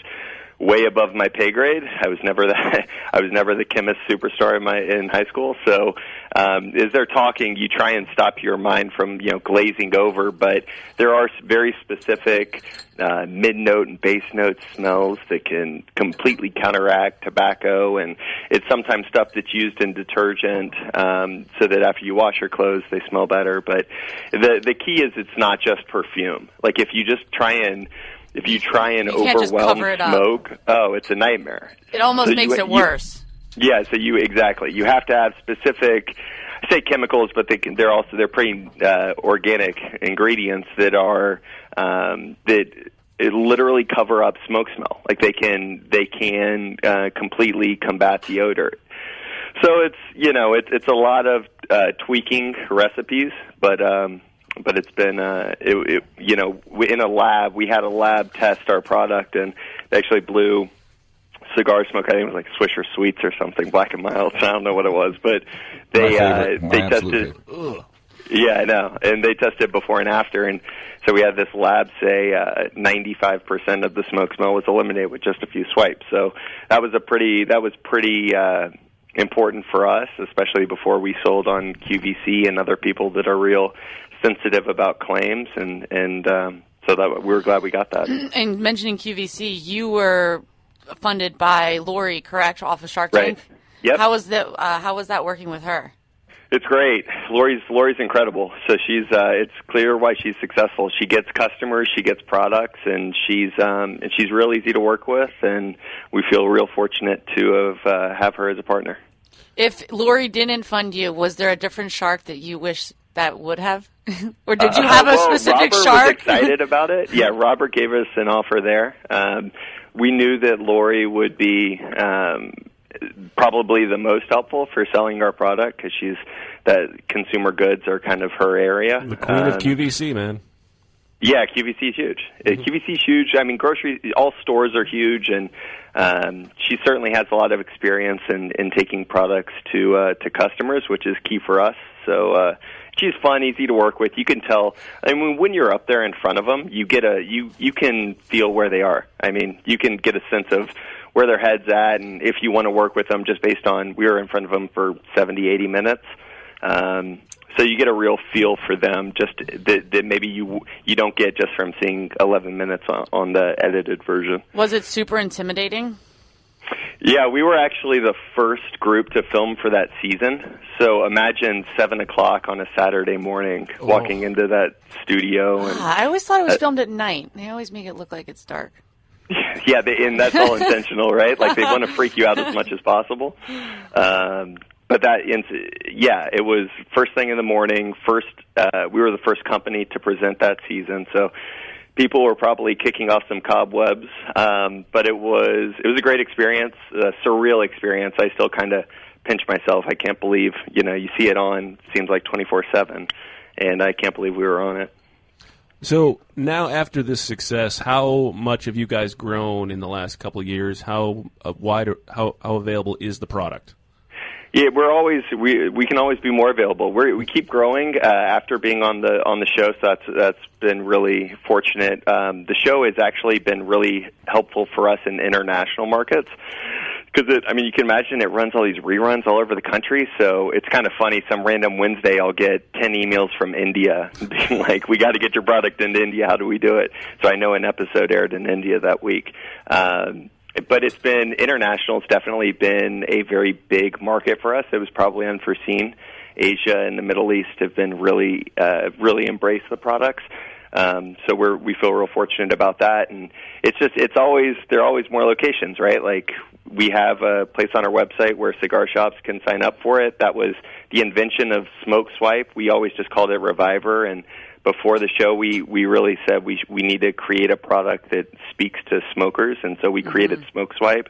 way above my pay grade. I was never the I was never the chemist superstar in my in high school. So um, as they're talking, you try and stop your mind from you know glazing over. But there are very specific uh, mid note and base note smells that can completely counteract tobacco, and it's sometimes stuff that's used in detergent um, so that after you wash your clothes, they smell better. But the the key is it's not just perfume. Like if you just try and if you try and You overwhelm cover it up. smoke, oh, it's a nightmare. It almost So makes you- it you- worse. Yeah, so you exactly. You have to have specific I say chemicals, but they can, they're also they're pretty uh, organic ingredients that are um, that it literally cover up smoke smell. Like they can they can uh, completely combat the odor. So it's you know it's it's a lot of uh, tweaking recipes, but um, but it's been uh, it, it you know we- in a lab we had a lab test our product and they actually blew cigar smoke. I think it was like Swisher Sweets or something, black and mild. I don't know what it was, but they uh. They tested. Yeah, I know, and they tested before and after, and so we had this lab say uh, 95% of the smoke smell was eliminated with just a few swipes. So that was a pretty that was pretty uh, important for us, especially before we sold on QVC and other people that are real sensitive about claims, and and um, so that we were glad we got that. And mentioning QVC, you were funded by Lori, correct, off of Shark Tank. Right. Yep. How was that? Uh, how was that working with her? It's great. Lori's Lori's incredible. So she's uh it's clear why she's successful. She gets customers, she gets products and she's um and she's real easy to work with and we feel real fortunate to have uh, have her as a partner. If Lori didn't fund you, was there a different shark that you wish that would have, or did you Uh, have a specific Robert shark? Was excited about it. Yeah, Robert gave us an offer there. Um, we knew that Lori would be um, probably the most helpful for selling our product because she's that consumer goods are kind of her area. The queen of Um, QVC, man. Yeah, QVC is huge. Uh, QVC is huge. I mean, grocery, all stores are huge, and Um, she certainly has a lot of experience in, in taking products to uh, to customers, which is key for us. So uh, she's fun, easy to work with. You can tell. I mean, when you're up there in front of them, you get a you you can feel where they are. I mean, you can get a sense of where their heads at, and if you want to work with them, just based on we were in front of them for 70, 80 minutes. Um, so you get a real feel for them, just that, that maybe you you don't get just from seeing 11 minutes on, on the edited version. Was it super intimidating? Yeah, we were actually the first group to film for that season. So imagine seven o'clock on a Saturday morning, walking into that studio, and Ah, I always thought it was Uh, filmed at night. They always make it look like it's dark. yeah, they, and that's all intentional, right? Like they want to freak you out as much as possible. Um, but that, ins- yeah, it was first thing in the morning. First, uh, we were the first company to present that season, so people were probably kicking off some cobwebs. Um, but it was it was a great experience, a surreal experience. I still kind of pinch myself. I can't believe you know you see it on seems like twenty four seven, and I can't believe we were on it. So now, after this success, how much have you guys grown in the last couple of years? How uh, wide, how how available is the product? Yeah, we're always we we can always be more available. We we keep growing uh, after being on the on the show, so that's that's been really fortunate. Um, the show has actually been really helpful for us in international markets because it. I mean, you can imagine it runs all these reruns all over the country. So it's kind of funny. Some random Wednesday, I'll get ten emails from India being like, "We got to get your product into India. How do we do it?" So I know an episode aired in India that week. Um, but it's been international. It's definitely been a very big market for us. It was probably unforeseen. Asia and the Middle East have been really, uh, really embraced the products. Um, so we're we feel real fortunate about that, and it's just it's always there are always more locations, right? Like we have a place on our website where cigar shops can sign up for it. That was the invention of Smoke Swipe. We always just called it Reviver, and before the show, we we really said we we need to create a product that speaks to smokers, and so we created Smoke Swipe.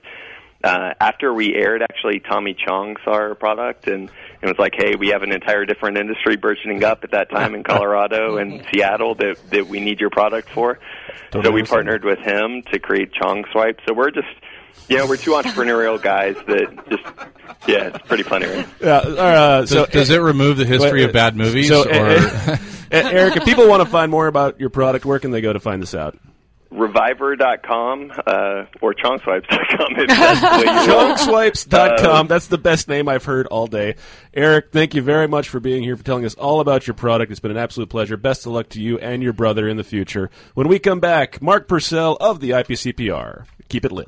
Uh, after we aired, actually, Tommy Chong saw our product and it was like, "Hey, we have an entire different industry burgeoning up at that time in Colorado and Seattle that that we need your product for." so we partnered with him to create Chong Swipe. So we're just, you know, we're two entrepreneurial guys that just, yeah, it's pretty funny. Right? Yeah, uh, so Does- does it remove the history of bad movies, So, or- uh, uh, Eric, if people want to find more about your product, where can they go to find this out? Reviver.com uh, or chongswipes.com if that's the way you Uh, That's the best name I've heard all day. Eric, thank you very much for being here, for telling us all about your product. It's been an absolute pleasure. Best of luck to you and your brother in the future. When we come back, Mark Pursell of the IPCPR. Keep it lit.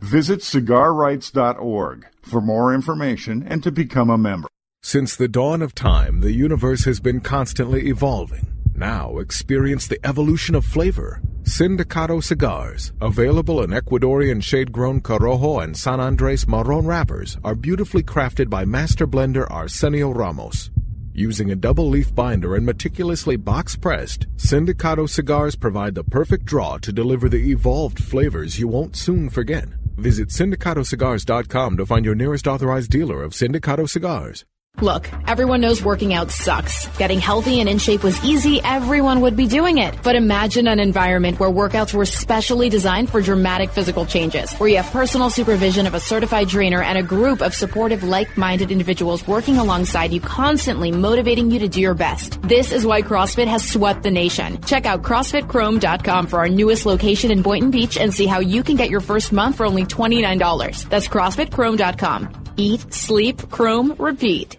Visit cigarrights.org for more information and to become a member. Since the dawn of time, the universe has been constantly evolving. Now experience the evolution of flavor. Sindicato cigars, available in Ecuadorian shade-grown Corojo and San Andres Marron wrappers, are beautifully crafted by master blender Arsenio Ramos. Using a double leaf binder and meticulously box pressed, Sindicato cigars provide the perfect draw to deliver the evolved flavors you won't soon forget. Visit sindicatocigars.com to find your nearest authorized dealer of Sindicato cigars. Look, everyone knows working out sucks. Getting healthy and in shape was easy, everyone would be doing it. But imagine an environment where workouts were specially designed for dramatic physical changes, where you have personal supervision of a certified trainer and a group of supportive, like-minded individuals working alongside you, constantly motivating you to do your best. This is why CrossFit has swept the nation. Check out CrossFitChrome.com for our newest location in Boynton Beach and see how you can get your first month for only $29. That's CrossFitChrome.com. Eat, sleep, chrome, repeat.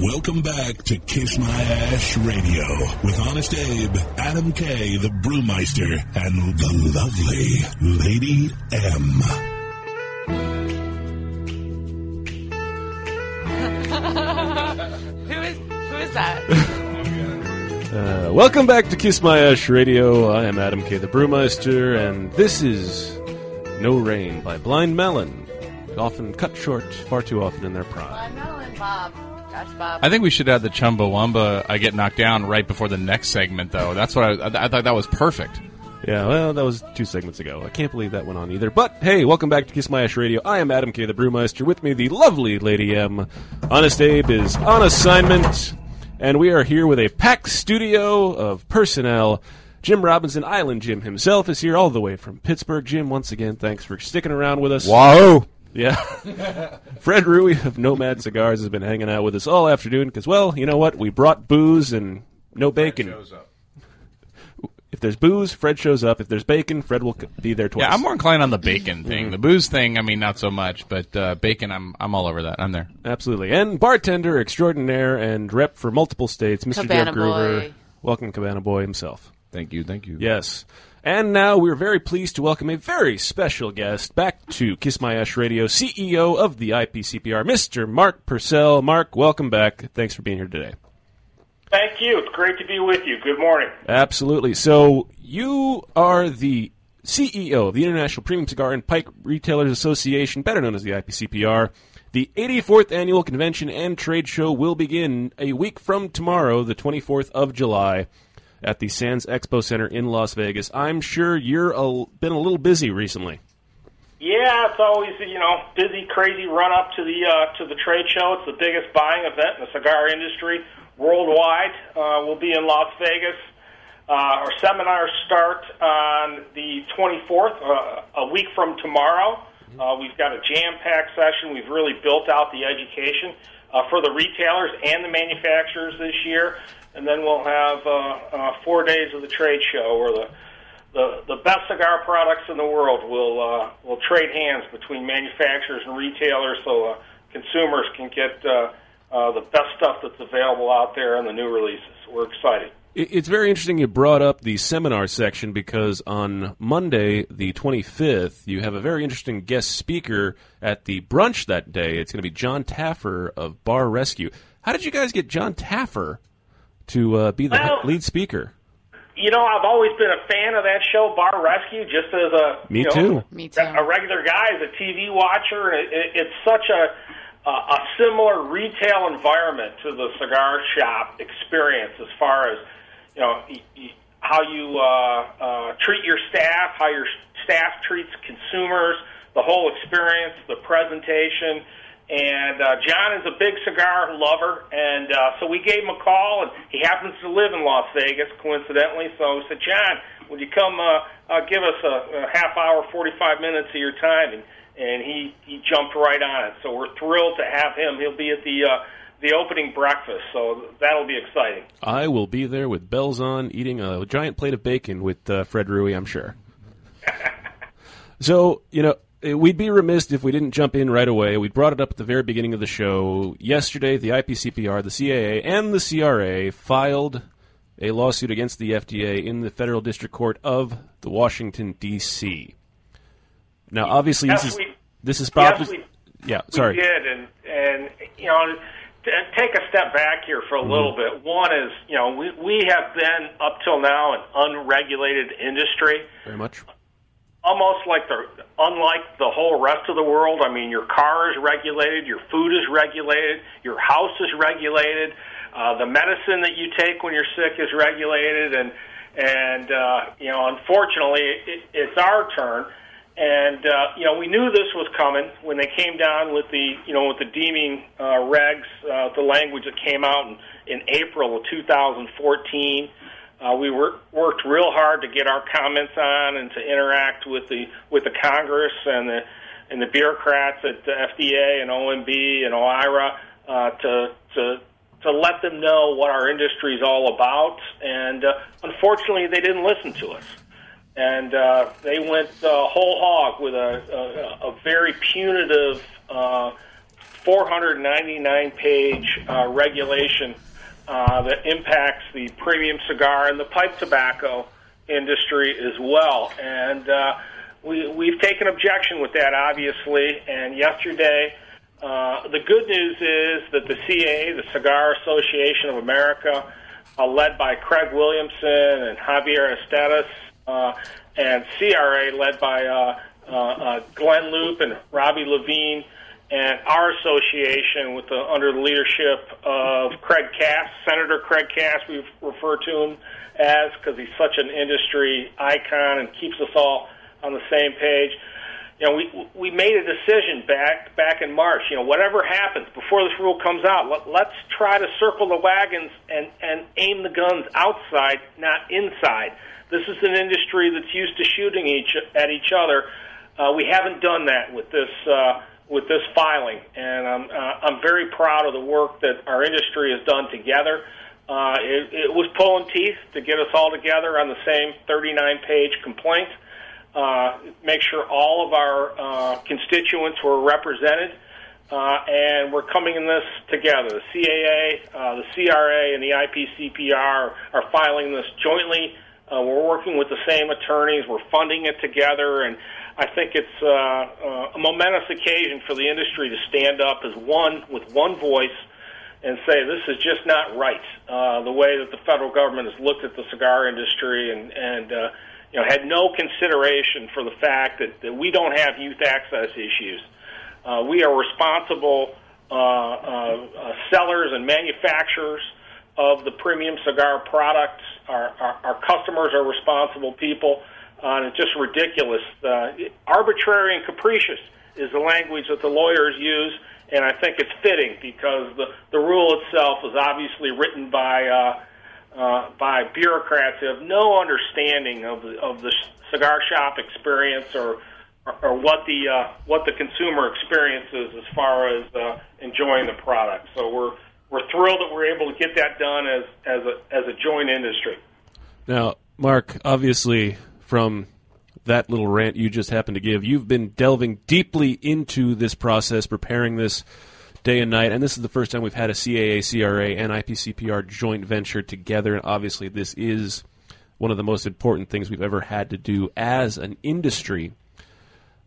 Welcome back to Kiss My Ash Radio with Honest Abe, Adam K, the Brewmeister, and the lovely Lady M. who is who is that? Uh, welcome back to Kiss My Ash Radio. I am Adam K. the Brewmeister, and this is No Rain by Blind Melon. Often cut short far too often in their prime. Melon Bob. Gosh, Bob. I think we should add the Chumbawamba I get knocked down right before the next segment, though. That's what I, I, I thought that was perfect. Yeah, well, that was two segments ago. I can't believe that went on either. But hey, welcome back to Kiss My Ash Radio. I am Adam K. the Brewmeister. With me, the lovely Lady M. Honest Abe is on assignment, and we are here with a packed studio of personnel. Jim Robinson, Island Jim himself, is here all the way from Pittsburgh. Jim, once again, thanks for sticking around with us. Wahoo! Yeah. Fred Rewey of Nomad Cigars has been hanging out with us all afternoon because, well, you know what? We brought booze and no bacon. If there's booze, Fred shows up. If there's bacon, Fred will c- be there twice. Yeah, I'm more inclined on the bacon thing. The booze thing, I mean, not so much, but uh, bacon, I'm I'm all over that. I'm there. Absolutely. And bartender extraordinaire and rep for multiple states, Mr. Cabana Jeff Groover. Boy. Welcome, Cabana Boy himself. Thank you, thank you. Yes. And now we're very pleased to welcome a very special guest back to Kiss My Ash Radio, CEO of the IPCPR, Mr. Mark Pursell. Mark, welcome back. Thanks for being here today. Thank you. It's great to be with you. Good morning. Absolutely. So you are the CEO of the International Premium Cigar and Pipe Retailers Association, better known as the IPCPR. The 84th annual convention and trade show will begin a week from tomorrow, the 24th of July, at the Sands Expo Center in Las Vegas. I'm sure you're a, been a little busy recently. Yeah, it's always you know busy, crazy run up to the uh, to the trade show. It's the biggest buying event in the cigar industry worldwide. Uh, we'll be in Las Vegas. Uh, our seminars start on the 24th, uh, a week from tomorrow. Uh, we've got a jam-packed session. We've really built out the education uh, for the retailers and the manufacturers this year, and then we'll have uh, uh, four days of the trade show where the the, the best cigar products in the world will uh, will trade hands between manufacturers and retailers, so uh, consumers can get uh, uh, the best stuff that's available out there and the new releases. We're excited. It's very interesting you brought up the seminar section because on Monday, the 25th, you have a very interesting guest speaker at the brunch that day. It's going to be John Taffer of Bar Rescue. How did you guys get John Taffer to uh, be the Well- lead speaker? You know, I've always been a fan of that show, Bar Rescue, just as a Me you know, too. Me a regular guy, as a TV watcher. It, it, it's such a uh, a similar retail environment to the cigar shop experience as far as you know y- y- how you uh, uh, treat your staff, how your staff treats consumers, the whole experience, the presentation. And uh, John is a big cigar lover, and uh, so we gave him a call, and he happens to live in Las Vegas, coincidentally. So we said, John, would you come uh, uh, give us a, a half hour, 45 minutes of your time? And, and he, he jumped right on it. So we're thrilled to have him. He'll be at the uh, the opening breakfast, so that'll be exciting. I will be there with bells on, eating a giant plate of bacon with uh, Fred Rewey, I'm sure. so, you know, we'd be remiss if we didn't jump in right away. We brought it up at the very beginning of the show. Yesterday, the IPCPR, the CAA, and the CRA filed a lawsuit against the FDA in the Federal District Court of the Washington, D.C. Now, obviously, Yes, this is we- this is probably yes, we- yeah. Sorry, We did, and and you know, take a step back here for a Mm-hmm. little bit. One is, you know, we we have been up till now an unregulated industry, very much. Almost like the unlike the whole rest of the world. I mean, your car is regulated, your food is regulated, your house is regulated, uh, the medicine that you take when you're sick is regulated, and and uh, you know, unfortunately, it, it's our turn. And uh, you know, we knew this was coming when they came down with the you know with the deeming uh, regs, uh, the language that came out in, in April of 2014. Uh, we wor- worked real hard to get our comments on and to interact with the with the Congress and the and the bureaucrats at the FDA and OMB and OIRA uh, to to to let them know what our industry is all about. And uh, unfortunately, they didn't listen to us and uh, they went uh, whole hog with a, a, a very punitive uh, 499 page uh, regulation uh, that impacts the premium cigar and the pipe tobacco industry as well. And uh, we, we've taken objection with that, obviously. And yesterday, uh, the good news is that the CA, the Cigar Association of America, uh, led by Craig Williamson and Javier Estades, uh, and CRA, led by uh, uh, uh, Glynn Loope and Robbie Levine, and our association with the, under the leadership of Craig Cass, Senator Craig Cass, we refer to him as because he's such an industry icon and keeps us all on the same page. You know, we we made a decision back back in March. You know, whatever happens before this rule comes out, let, let's try to circle the wagons and and aim the guns outside, not inside. This is an industry that's used to shooting each at each other. Uh, we haven't done that with this uh, with this filing, and I'm uh, I'm very proud of the work that our industry has done together. Uh, it, it was pulling teeth to get us all together on the same 39 page complaint. Uh, make sure all of our uh, constituents were represented, uh, and we're coming in this together. The CAA, uh, the CRA, and the IPCPR are filing this jointly. Uh, we're working with the same attorneys. We're funding it together, and I think it's uh, uh, a momentous occasion for the industry to stand up as one with one voice and say this is just not right. Uh, the way that the federal government has looked at the cigar industry and and uh, you know had no consideration for the fact that, that we don't have youth access issues. Uh, we are responsible uh, uh, uh, sellers and manufacturers of the premium cigar products. Our, our, our customers are responsible people. And it's just ridiculous. Uh, arbitrary and capricious is the language that the lawyers use, and I think it's fitting because the, the rule itself was obviously written by uh, uh, by bureaucrats who have no understanding of the, of the cigar shop experience or or, or what the uh, what the consumer experience is as far as uh, enjoying the product. So we're we're thrilled that we're able to get that done as as a as a joint industry. Now, Mark, obviously, from that little rant you just happened to give, you've been delving deeply into this process, preparing this day and night, and this is the first time we've had a CAA, CRA, and IPCPR joint venture together, and obviously this is one of the most important things we've ever had to do as an industry.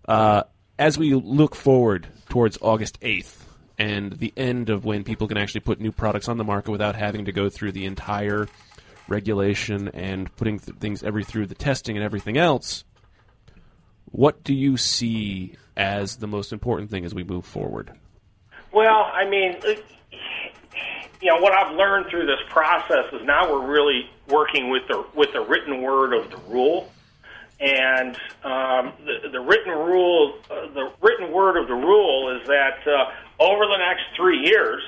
Uh, as we look forward towards August 8th and the end of when people can actually put new products on the market without having to go through the entire regulation and putting th- things every through the testing and everything else, what do you see as the most important thing as we move forward? Well, I mean, you know, what I've learned through this process is now we're really working with the with the written word of the rule, and um, the the written rule, uh, the written word of the rule is that uh, over the next three years,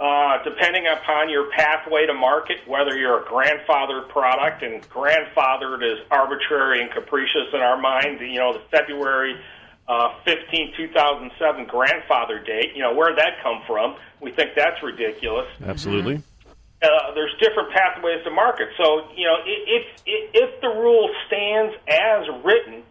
uh, depending upon your pathway to market, whether you're a grandfathered product and grandfathered is arbitrary and capricious in our mind, you know, the February uh, 15, 2007 grandfather date, you know, where'd that come from? We think that's ridiculous. Absolutely. Uh, there's different pathways to market. So, you know, if, if, if the rule stands as written,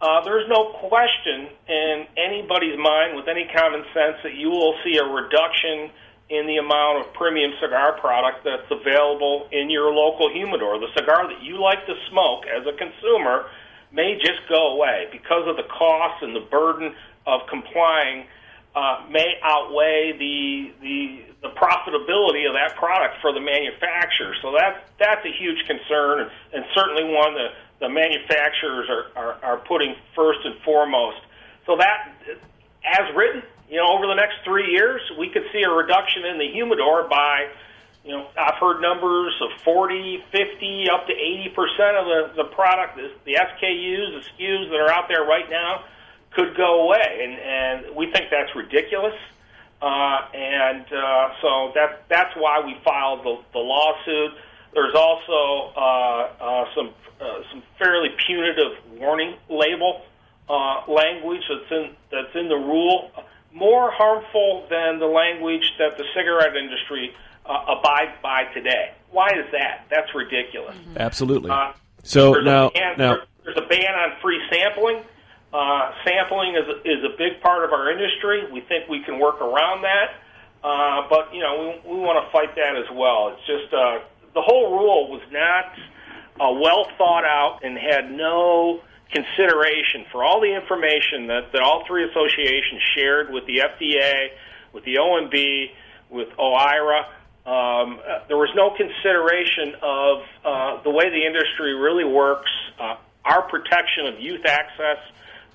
uh, there's no question in anybody's mind with any common sense that you will see a reduction in the amount of premium cigar product that's available in your local humidor. The cigar that you like to smoke as a consumer may just go away because of the cost and the burden of complying uh, may outweigh the, the the profitability of that product for the manufacturer. So that that's a huge concern, and, and certainly one that the manufacturers are, are, are putting first and foremost. So that, as written, you know, over the next three years, we could see a reduction in the humidor by, you know, I've heard numbers of 40, 50, up to 80 percent of the the product, the, SKUs, the SKUs that are out there right now, could go away, and and we think that's ridiculous. Uh, and uh, so that that's why we filed the, the lawsuit. There's also uh, uh, some uh, some fairly punitive warning label uh, language that's in that's in the rule, more harmful than the language that the cigarette industry uh, abides by today. Why is that? That's ridiculous. Absolutely. Uh, So there's now, a ban, now, there- there's a ban on free sampling. Uh, sampling is a, is a big part of our industry. We think we can work around that, uh, but you know we, we want to fight that as well. It's just uh, the whole rule was not uh, well thought out and had no consideration for all the information that, that all three associations shared with the FDA, with the OMB, with OIRA. Um, there was no consideration of uh, the way the industry really works, uh, our protection of youth access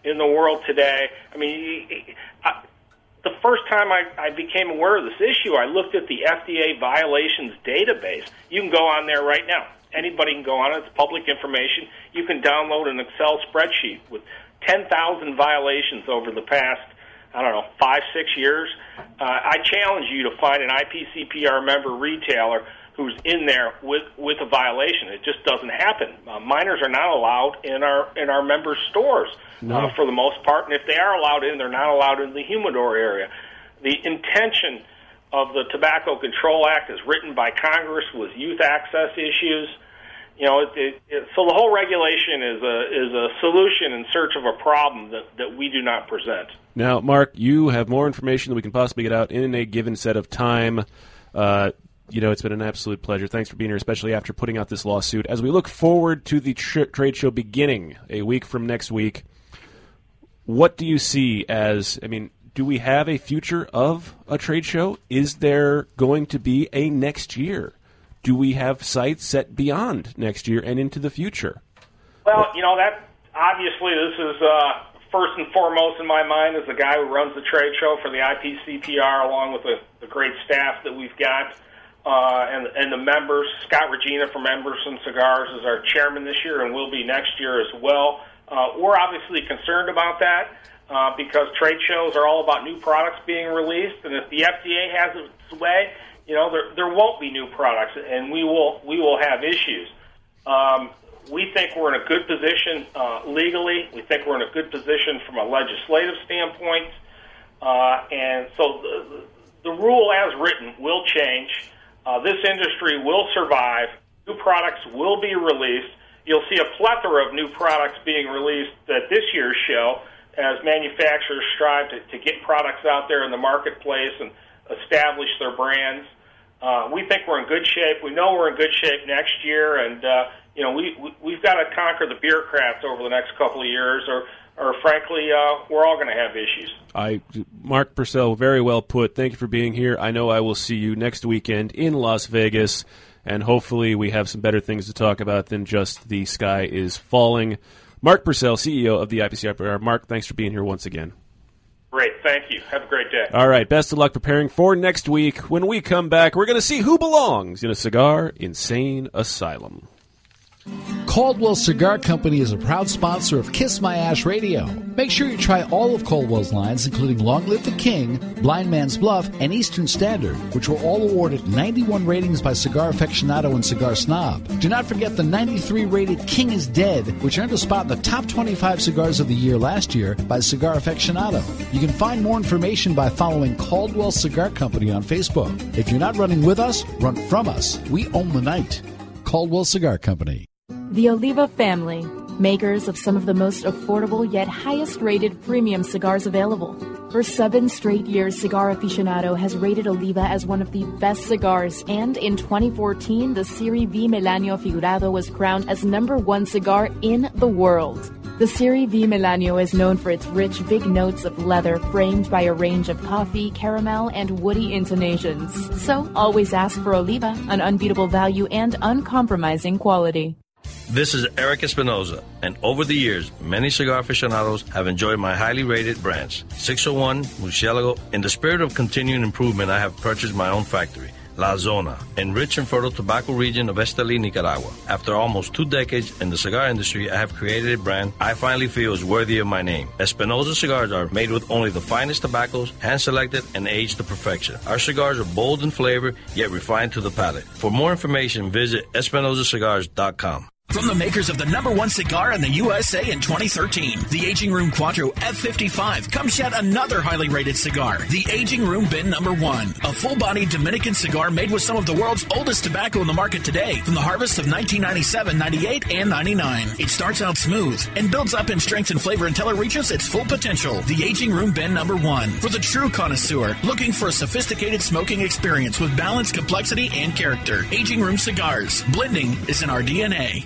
in the world today. I mean, I, the first time I, I became aware of this issue, I looked at the FDA violations database. You can go on there right now. Anybody can go on it. It's public information. You can download an Excel spreadsheet with 10,000 violations over the past, I don't know, five, six years. Uh, I challenge you to find an IPCPR member retailer who's in there with with a violation. It just doesn't happen. Uh, minors are not allowed in our in our members' stores No. uh, for the most part, and if they are allowed in, they're not allowed in the humidor area. The intention of the Tobacco Control Act, as written by Congress, was youth access issues. You know, it, it, it, so the whole regulation is a is a solution in search of a problem that, that we do not present. now, Mark, you have more information than we can possibly get out in a given set of time. Uh, you know, it's been an absolute pleasure. Thanks for being here, especially after putting out this lawsuit. As we look forward to the tr- trade show beginning a week from next week, what do you see as? I mean, do we have a future of a trade show? Is there going to be a next year? Do we have sights set beyond next year and into the future? Well, you know that obviously this is uh, first and foremost in my mind as the guy who runs the trade show for the IPCPR, along with the, the great staff that we've got uh, and and the members. Scott Regina from Emerson Cigars is our chairman this year and will be next year as well. Uh, we're obviously concerned about that uh, because trade shows are all about new products being released, and if the FDA has its way, you know there there won't be new products, and we will we will have issues. Um, we think we're in a good position uh, legally. We think we're in a good position from a legislative standpoint. Uh, and so the, the rule as written will change. Uh, this industry will survive. New products will be released. You'll see a plethora of new products being released at this year's show as manufacturers strive to, to get products out there in the marketplace and establish their brands. Uh, we think we're in good shape. We know we're in good shape next year, and uh, you know we, we we've got to conquer the bureaucrats over the next couple of years, or or frankly, uh, we're all going to have issues. I, Mark Pursell, very well put. Thank you for being here. I know I will see you next weekend in Las Vegas, and hopefully we have some better things to talk about than just the sky is falling. Mark Pursell, CEO of the IPCPR. Uh, Mark, thanks for being here once again. Great. Thank you. Have a great day. All right, best of luck preparing for next week. When we come back, we're going to see who belongs in a cigar insane asylum. Caldwell Cigar Company is a proud sponsor of Kiss My Ash Radio. Make sure you try all of Caldwell's lines, including Long Live the King, Blind Man's Bluff, and Eastern Standard, which were all awarded 91 ratings by Cigar Aficionado and Cigar Snob. Do not forget the 93 rated King is Dead, which earned a spot in the top 25 cigars of the year last year by Cigar Aficionado. You can find more information by following Caldwell Cigar Company on Facebook. If you're not running with us, run from us. We own the night. Caldwell Cigar Company. The Oliva family, makers of some of the most affordable yet highest rated premium cigars available. For seven straight years, Cigar Aficionado has rated Oliva as one of the best cigars, and in 2014, the Serie V Melanio Figurado was crowned as number one cigar in the world. The Serie V Melanio is known for its rich, big notes of leather framed by a range of coffee, caramel, and woody intonations. So always ask for Oliva, an unbeatable value and uncompromising quality. This is Erik Espinosa, and over the years, many cigar aficionados have enjoyed my highly rated brands. 601, Murcielago. In the spirit of continuing improvement, I have purchased my own factory. La Zona, in rich and fertile tobacco region of Esteli, Nicaragua. After almost two decades in the cigar industry, I have created a brand I finally feel is worthy of my name. Espinosa cigars are made with only the finest tobaccos, hand selected and aged to perfection. Our cigars are bold in flavor, yet refined to the palate. For more information, visit EspinosaCigars.com. From the makers of the number one cigar in the USA in 2013, the Aging Room Quattro F55 comes yet another highly rated cigar, the Aging Room Bin Number One, a full-bodied Dominican cigar made with some of the world's oldest tobacco in the market today, from the harvest of 1997, 98, and 99. It starts out smooth and builds up in strength and flavor until it reaches its full potential. The Aging Room Bin Number One for the true connoisseur looking for a sophisticated smoking experience with balance, complexity, and character. Aging Room cigars. Blending is in our DNA.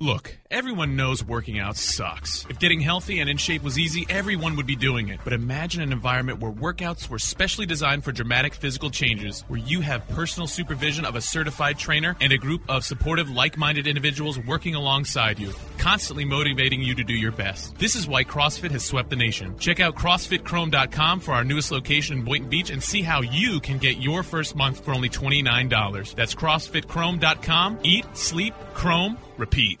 Look, everyone knows working out sucks. If getting healthy and in shape was easy, everyone would be doing it. But imagine an environment where workouts were specially designed for dramatic physical changes, where you have personal supervision of a certified trainer and a group of supportive, like minded individuals working alongside you, constantly motivating you to do your best. This is why CrossFit has swept the nation. Check out CrossFitChrome.com for our newest location in Boynton Beach and see how you can get your first month for only $29. That's CrossFitChrome.com. Eat, sleep, Chrome, repeat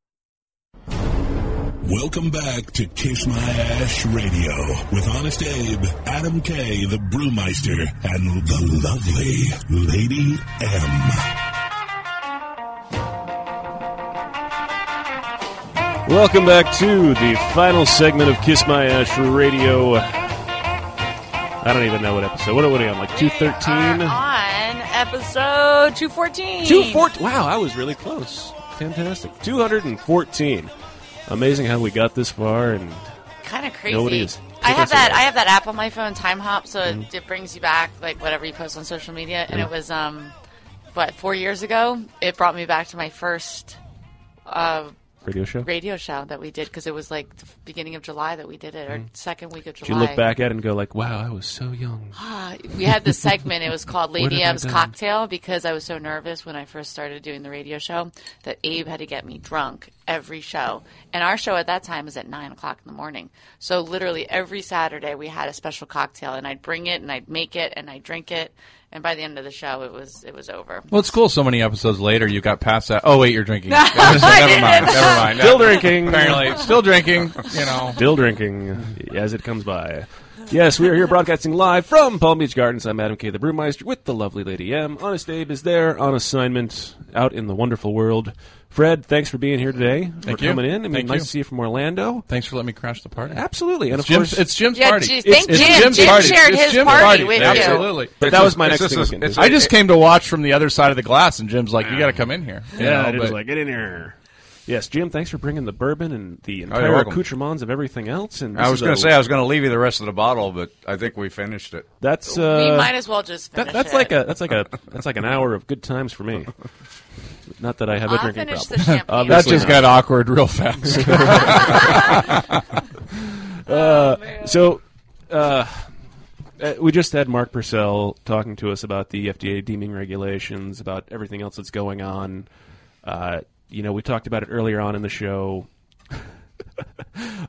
Welcome back to Kiss My Ash Radio with Honest Abe, Adam K, the Brewmeister, and the lovely Lady M. Welcome back to the final segment of Kiss My Ash Radio. I don't even know what episode. What are we on? Like 213? On episode 214. 214. Wow, I was really close. Fantastic. 214. Amazing how we got this far and kind of crazy. Nobody is. I have that. I have that app on my phone, Timehop, so mm-hmm. it, it, brings you back like whatever you post on social media. And yeah. it was um, what four years ago. It brought me back to my first uh, radio show? radio show that we did because it was like the beginning of July that we did it, or Mhm. second week of Did July. you look back at it and go like, "Wow, I was so young." We had this segment. It was called Lady M's? Cocktail because I was so nervous when I first started doing the radio show that Abe had to get me drunk every show. And our show at that time was at nine o'clock in the morning. So literally every Saturday we had a special cocktail, and I'd bring it and I'd make it and I'd drink it. And by the end of the show, it was it was over. Well, it's cool. So many episodes later, you got past that. Oh wait, you're drinking. Never mind. Never mind. Still drinking. Apparently, still drinking. You know. Still drinking as it comes by. Yes, we are here broadcasting live from Palm Beach Gardens. I'm Adam K. the Brewmeister with the lovely Lady M. Honest Abe is there on assignment out in the wonderful world. Fred, thanks for being here today. Thank for you. coming in. I mean, Thank nice you. to see you from Orlando. Thanks for letting me crash the party. Absolutely, and It's of Jim's- course, it's Jim's Yeah, party. geez, It's- thank it's Jim. Jim's Jim party. shared It's his Jim's party party. with you. Absolutely. But It's that just- was my it's next just- thing. it's- I just came to watch from the other side of the glass, and Jim's like, "You got to come in here." You Yeah, know, it was like get in here. Yes, Jim, thanks for bringing the bourbon and the Oh, entire welcome. accoutrements of everything else. And I was going to say I was going to leave you the rest of the bottle, but I think we finished it. That's uh, we might as well just that- that's it. like a that's like a that's like an hour of good times for me. Not that I have a I'll drinking finish the problem. champagne. that Obviously just not. got awkward real fast. uh, so, uh, uh, we just had Mark Pursell talking to us about the FDA deeming regulations, about everything else that's going on. Uh, you know, we talked about it earlier on in the show.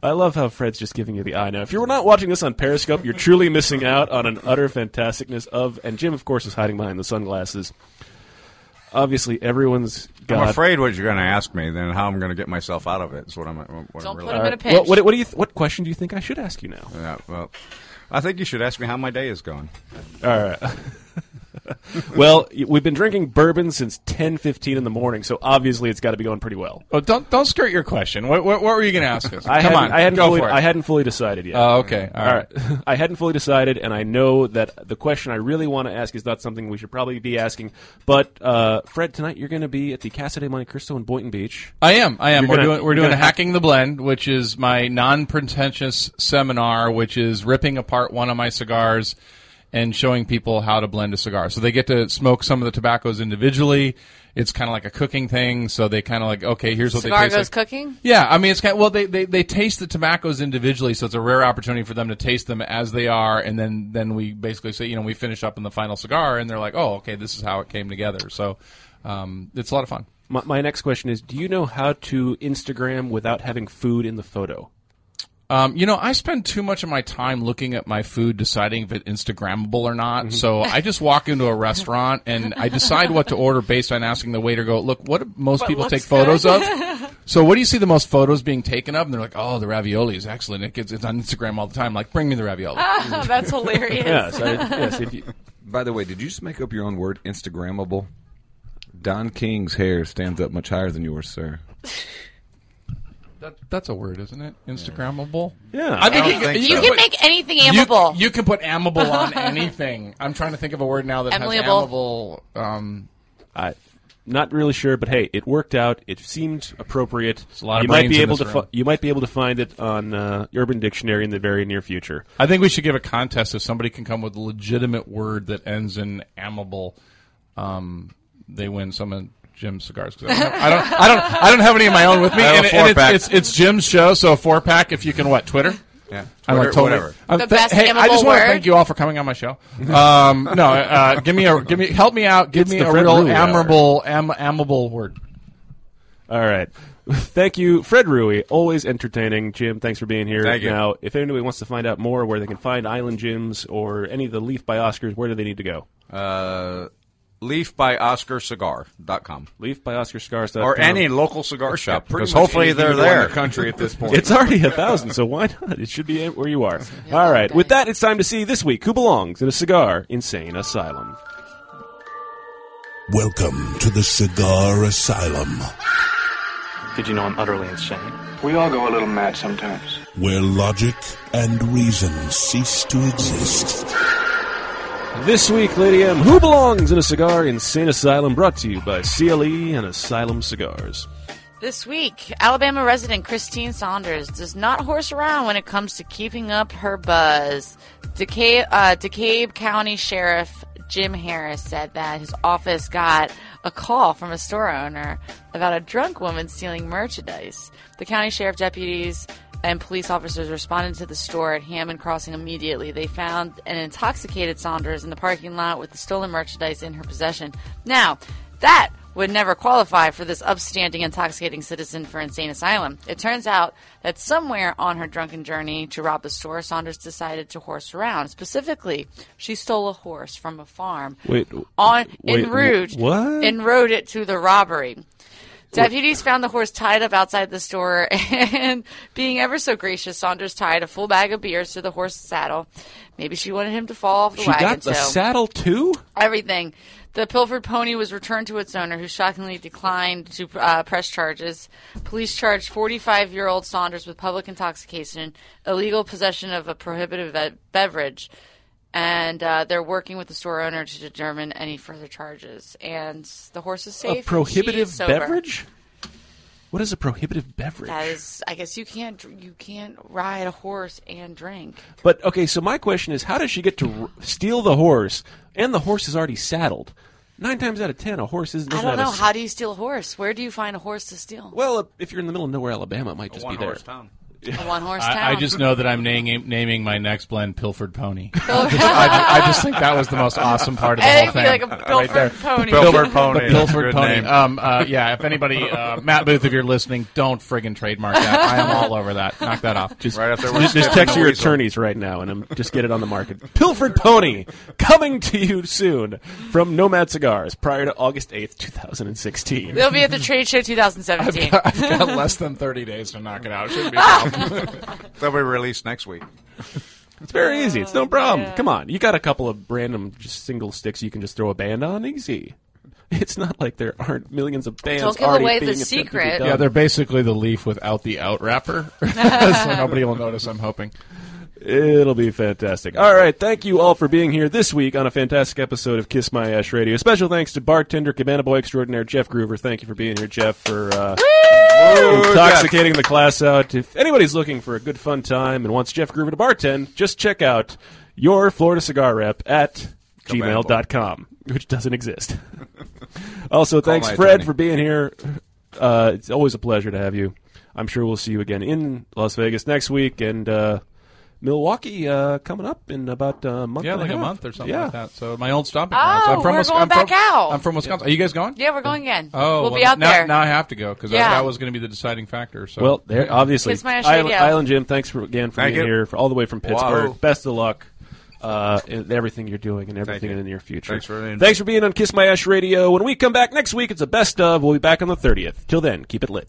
I love how Fred's just giving you the eye now. If you're not watching this on Periscope, you're truly missing out on an utter fantasticness of. And Jim, of course, is hiding behind the sunglasses. Obviously, everyone's got. I'm afraid what you're going to ask me, then how I'm going to get myself out of it is what I'm. What Don't I'm put really him in a Well, what, what do you? Th- what question do you think I should ask you now? Yeah, well, I think you should ask me how my day is going. All right. well, we've been drinking bourbon since ten fifteen in the morning, so obviously it's got to be going pretty well. oh, don't don't skirt your question. What, what, what were you going to ask us? I Come on, I hadn't go fully, for it. I hadn't fully decided yet. Oh, okay. All All right. I hadn't fully decided, and I know that the question I really want to ask is not something we should probably be asking. But uh, Fred, tonight you're going to be at the Casa de Montecristo in Boynton Beach. I am. I am. You're we're gonna- doing we're doing hacking the blend, which is my non-pretentious seminar, which is ripping apart one of my cigars and showing people how to blend a cigar. So they get to smoke some of the tobaccos individually. It's kind of like a cooking thing. So they kind of like, okay, here's what Cigar they taste goes like. cooking. Yeah, I mean it's kind of, well they, they they taste the tobaccos individually, so it's a rare opportunity for them to taste them as they are, and then then we basically say you know we finish up in the final cigar, and they're like, oh okay, this is how it came together. So um, it's a lot of fun. My, my next question is: Do you know how to Instagram without having food in the photo? Um, you know, I spend too much of my time looking at my food, deciding if it's Instagrammable or not. So I just walk into a restaurant and I decide what to order based on asking the waiter. Go, look, what do most What people looks take photos good?" of? So what do you see the most photos being taken of? And they're like, oh, the ravioli is excellent. It gets, it's on Instagram all the time. Like, bring me the ravioli. Ah, that's hilarious. Yes, I, yes. If you, By the way, did you just make up your own word, Instagrammable? Don King's hair stands up much higher than yours, sir. That, that's a word, isn't it? Instagrammable. Yeah. I think I you, can- think you You can can make anything you- amable. You, can put amable on anything. I'm trying to think of a word now that Amiable. has amable. Um, I not really sure, but hey, it worked out. It seemed appropriate. a lot of you might be able to room. fi- you might be able to find it on uh, Urban Dictionary in the very near future. I think we should give a contest if somebody can come with a legitimate word that ends in amable. Um, they win some of Jim's cigars. 'Cause I don't, I don't, I don't, I don't have any of my own with me. And, and it's, it's it's Jim's show, so a four pack. If you can, what Twitter? Yeah, I'm like Whatever- totally. whatever. I'm The th- best hey, I just want to thank you all for coming on my show. Um, no, uh, give me a give me help me out. Give It's me a Fred real Rewey hour. am, amable word. All right. Thank you, Fred Rewey. Always entertaining. Jim, thanks for being here. Thank you. Now, if anybody wants to find out more where they can find Island Jim's or any of the Leaf by Oscars, where do they need to go? Uh, leafbyoscarcigar.com. Leaf by Oscar Scars. Or any local cigar shop, Pretty because hopefully they're you in there. the country at this point. It's already a thousand, so why not? It should be where you are. All right. With that, it's time to see this week who belongs in a cigar insane asylum. Welcome to the Cigar Asylum, Did you know I'm utterly insane? We all go a little mad sometimes. where logic and reason cease to exist. This week, Lady M, who belongs in a cigar insane asylum? Brought to you by CLE and Asylum Cigars. This week, Alabama resident Christine Saunders does not horse around when it comes to keeping up her buzz. DeKalb, uh, County Sheriff Jim Harris said that his office got a call from a store owner about a drunk woman stealing merchandise. The county sheriff deputies and police officers responded to the store at Hammond Crossing immediately. They found an intoxicated Saunders in the parking lot with the stolen merchandise in her possession. Now, that would never qualify for this upstanding intoxicating citizen for insane asylum. It turns out that somewhere on her drunken journey to rob the store, Saunders decided to horse around. Specifically, she stole a horse from a farm Wait, on wait, en route what? and rode it to the robbery. Deputies found the horse tied up outside the store, and being ever so gracious, Saunders tied a full bag of beers to the horse's saddle. Maybe she wanted him to fall off the She wagon. got the so saddle too. everything. The pilfered pony was returned to its owner, who shockingly declined to uh, press charges. Police charged 45-year-old Saunders with public intoxication, illegal possession of a prohibited be- beverage, and uh, they're working with the store owner to determine any further charges. And the horse is safe. A prohibitive sober. beverage? What is a prohibitive beverage? That is, I guess you can't you can't ride a horse and drink. But okay, so my question is, how does she get to r- steal the horse, and the horse is already saddled? Nine times out of ten, a horse isn't. I don't know. a s- How do you steal a horse? Where do you find a horse to steal? Well, uh, if you're in the middle of nowhere, Alabama, it might just be there. town. A one horse town. I, I just know that I'm naming, naming my next blend Pilfered Pony. I, just, I, I just think that was the most awesome part of the whole thing. like a right there. Pilfered Pony. Pilfered Pilfered Pony, The that's a Pilfered good Pony. Um, uh, yeah, if anybody, uh, Matt Booth, if you're listening, don't friggin' trademark that. I am all over that. Knock that off. Just, Right up just, just text your Weasel. attorneys right now and um, just get it on the market. Pilfered Pony coming to you soon from Nomad Cigars prior to August eighth, two thousand and sixteen. They'll be at the trade show 2017. I've got less than 30 days to knock it out. Shouldn't be a problem. They'll be released next week. It's very easy. It's no problem. Come on, you got a couple of random just single sticks you can just throw a band on. Easy. It's not like there aren't millions of bands. Don't give already away the being attempted secret. yeah, they're basically the leaf without the out wrapper. so nobody will notice, I'm hoping. It'll be fantastic. All right, thank you all for being here this week on a fantastic episode of Kiss My Ash Radio. Special thanks to bartender, cabana boy extraordinaire Jeff Groover. Thank you for being here, Jeff, for uh, intoxicating the class out. If anybody's looking for a good fun time and wants Jeff Groover to bartend, just check out your Florida cigar rep at gmail.com, which doesn't exist. also, thanks, Fred, attorney. for being here. Uh, it's always a pleasure to have you. I'm sure we'll see you again in Las Vegas next week and uh, Milwaukee uh, coming up in about a month. Yeah, and like a half. month or something yeah. like that. So my old stomping Oh, grounds. I'm from we're Wis- going I'm back from, out. I'm from Wisconsin. Are you guys going? yeah, we're going again. Oh, we'll well, be out now, there. Now I have to go because Yeah. that, that was going to be the deciding factor. So Well, there obviously Kiss My Island, Island Jim. Thanks for again for Thank being you. here for all the way from Pittsburgh. Wow. Best of luck. Uh, in everything you're doing and everything you. in the near future. Thanks for the invite. Thanks for being on Kiss My Ash Radio. When we come back next week, it's a best of. We'll be back on the 30th. Till then, keep it lit.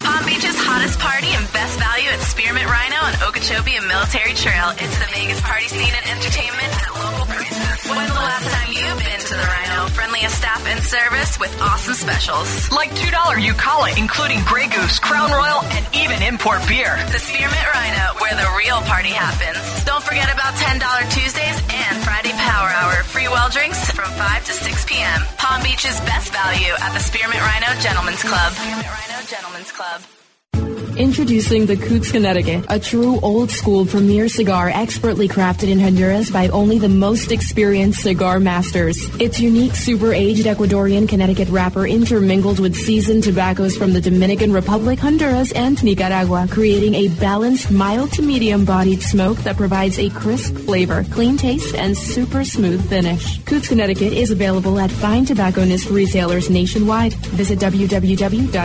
Palm Beach's hottest party and best value at Spearmint Rhino on Okeechobee and Military Trail. It's the Vegas party scene and entertainment at local prices. When's the last time you've been to the Rhino? Friendliest staff and service with awesome specials. Like $2 Eucala, including Grey Goose, Crown Royal, and even import beer. The Spearmint Rhino, where the real party happens. Don't forget about $10 Tuesdays and Friday Power Hour. Free well drinks from 5 to 6 p.m. Palm Beach's best value at the Spearmint Rhino Gentlemen's Club. Spearmint Rhino Gentlemen's Club. Introducing the Coots Connecticut, a true old school premier cigar expertly crafted in Honduras by only the most experienced cigar masters. Its unique super aged Ecuadorian Connecticut wrapper intermingled with seasoned tobaccos from the Dominican Republic, Honduras, and Nicaragua, creating a balanced, mild to medium bodied smoke that provides a crisp flavor, clean taste, and super smooth finish. Coots Connecticut is available at fine tobacconist retailers nationwide. Visit www.coots.com.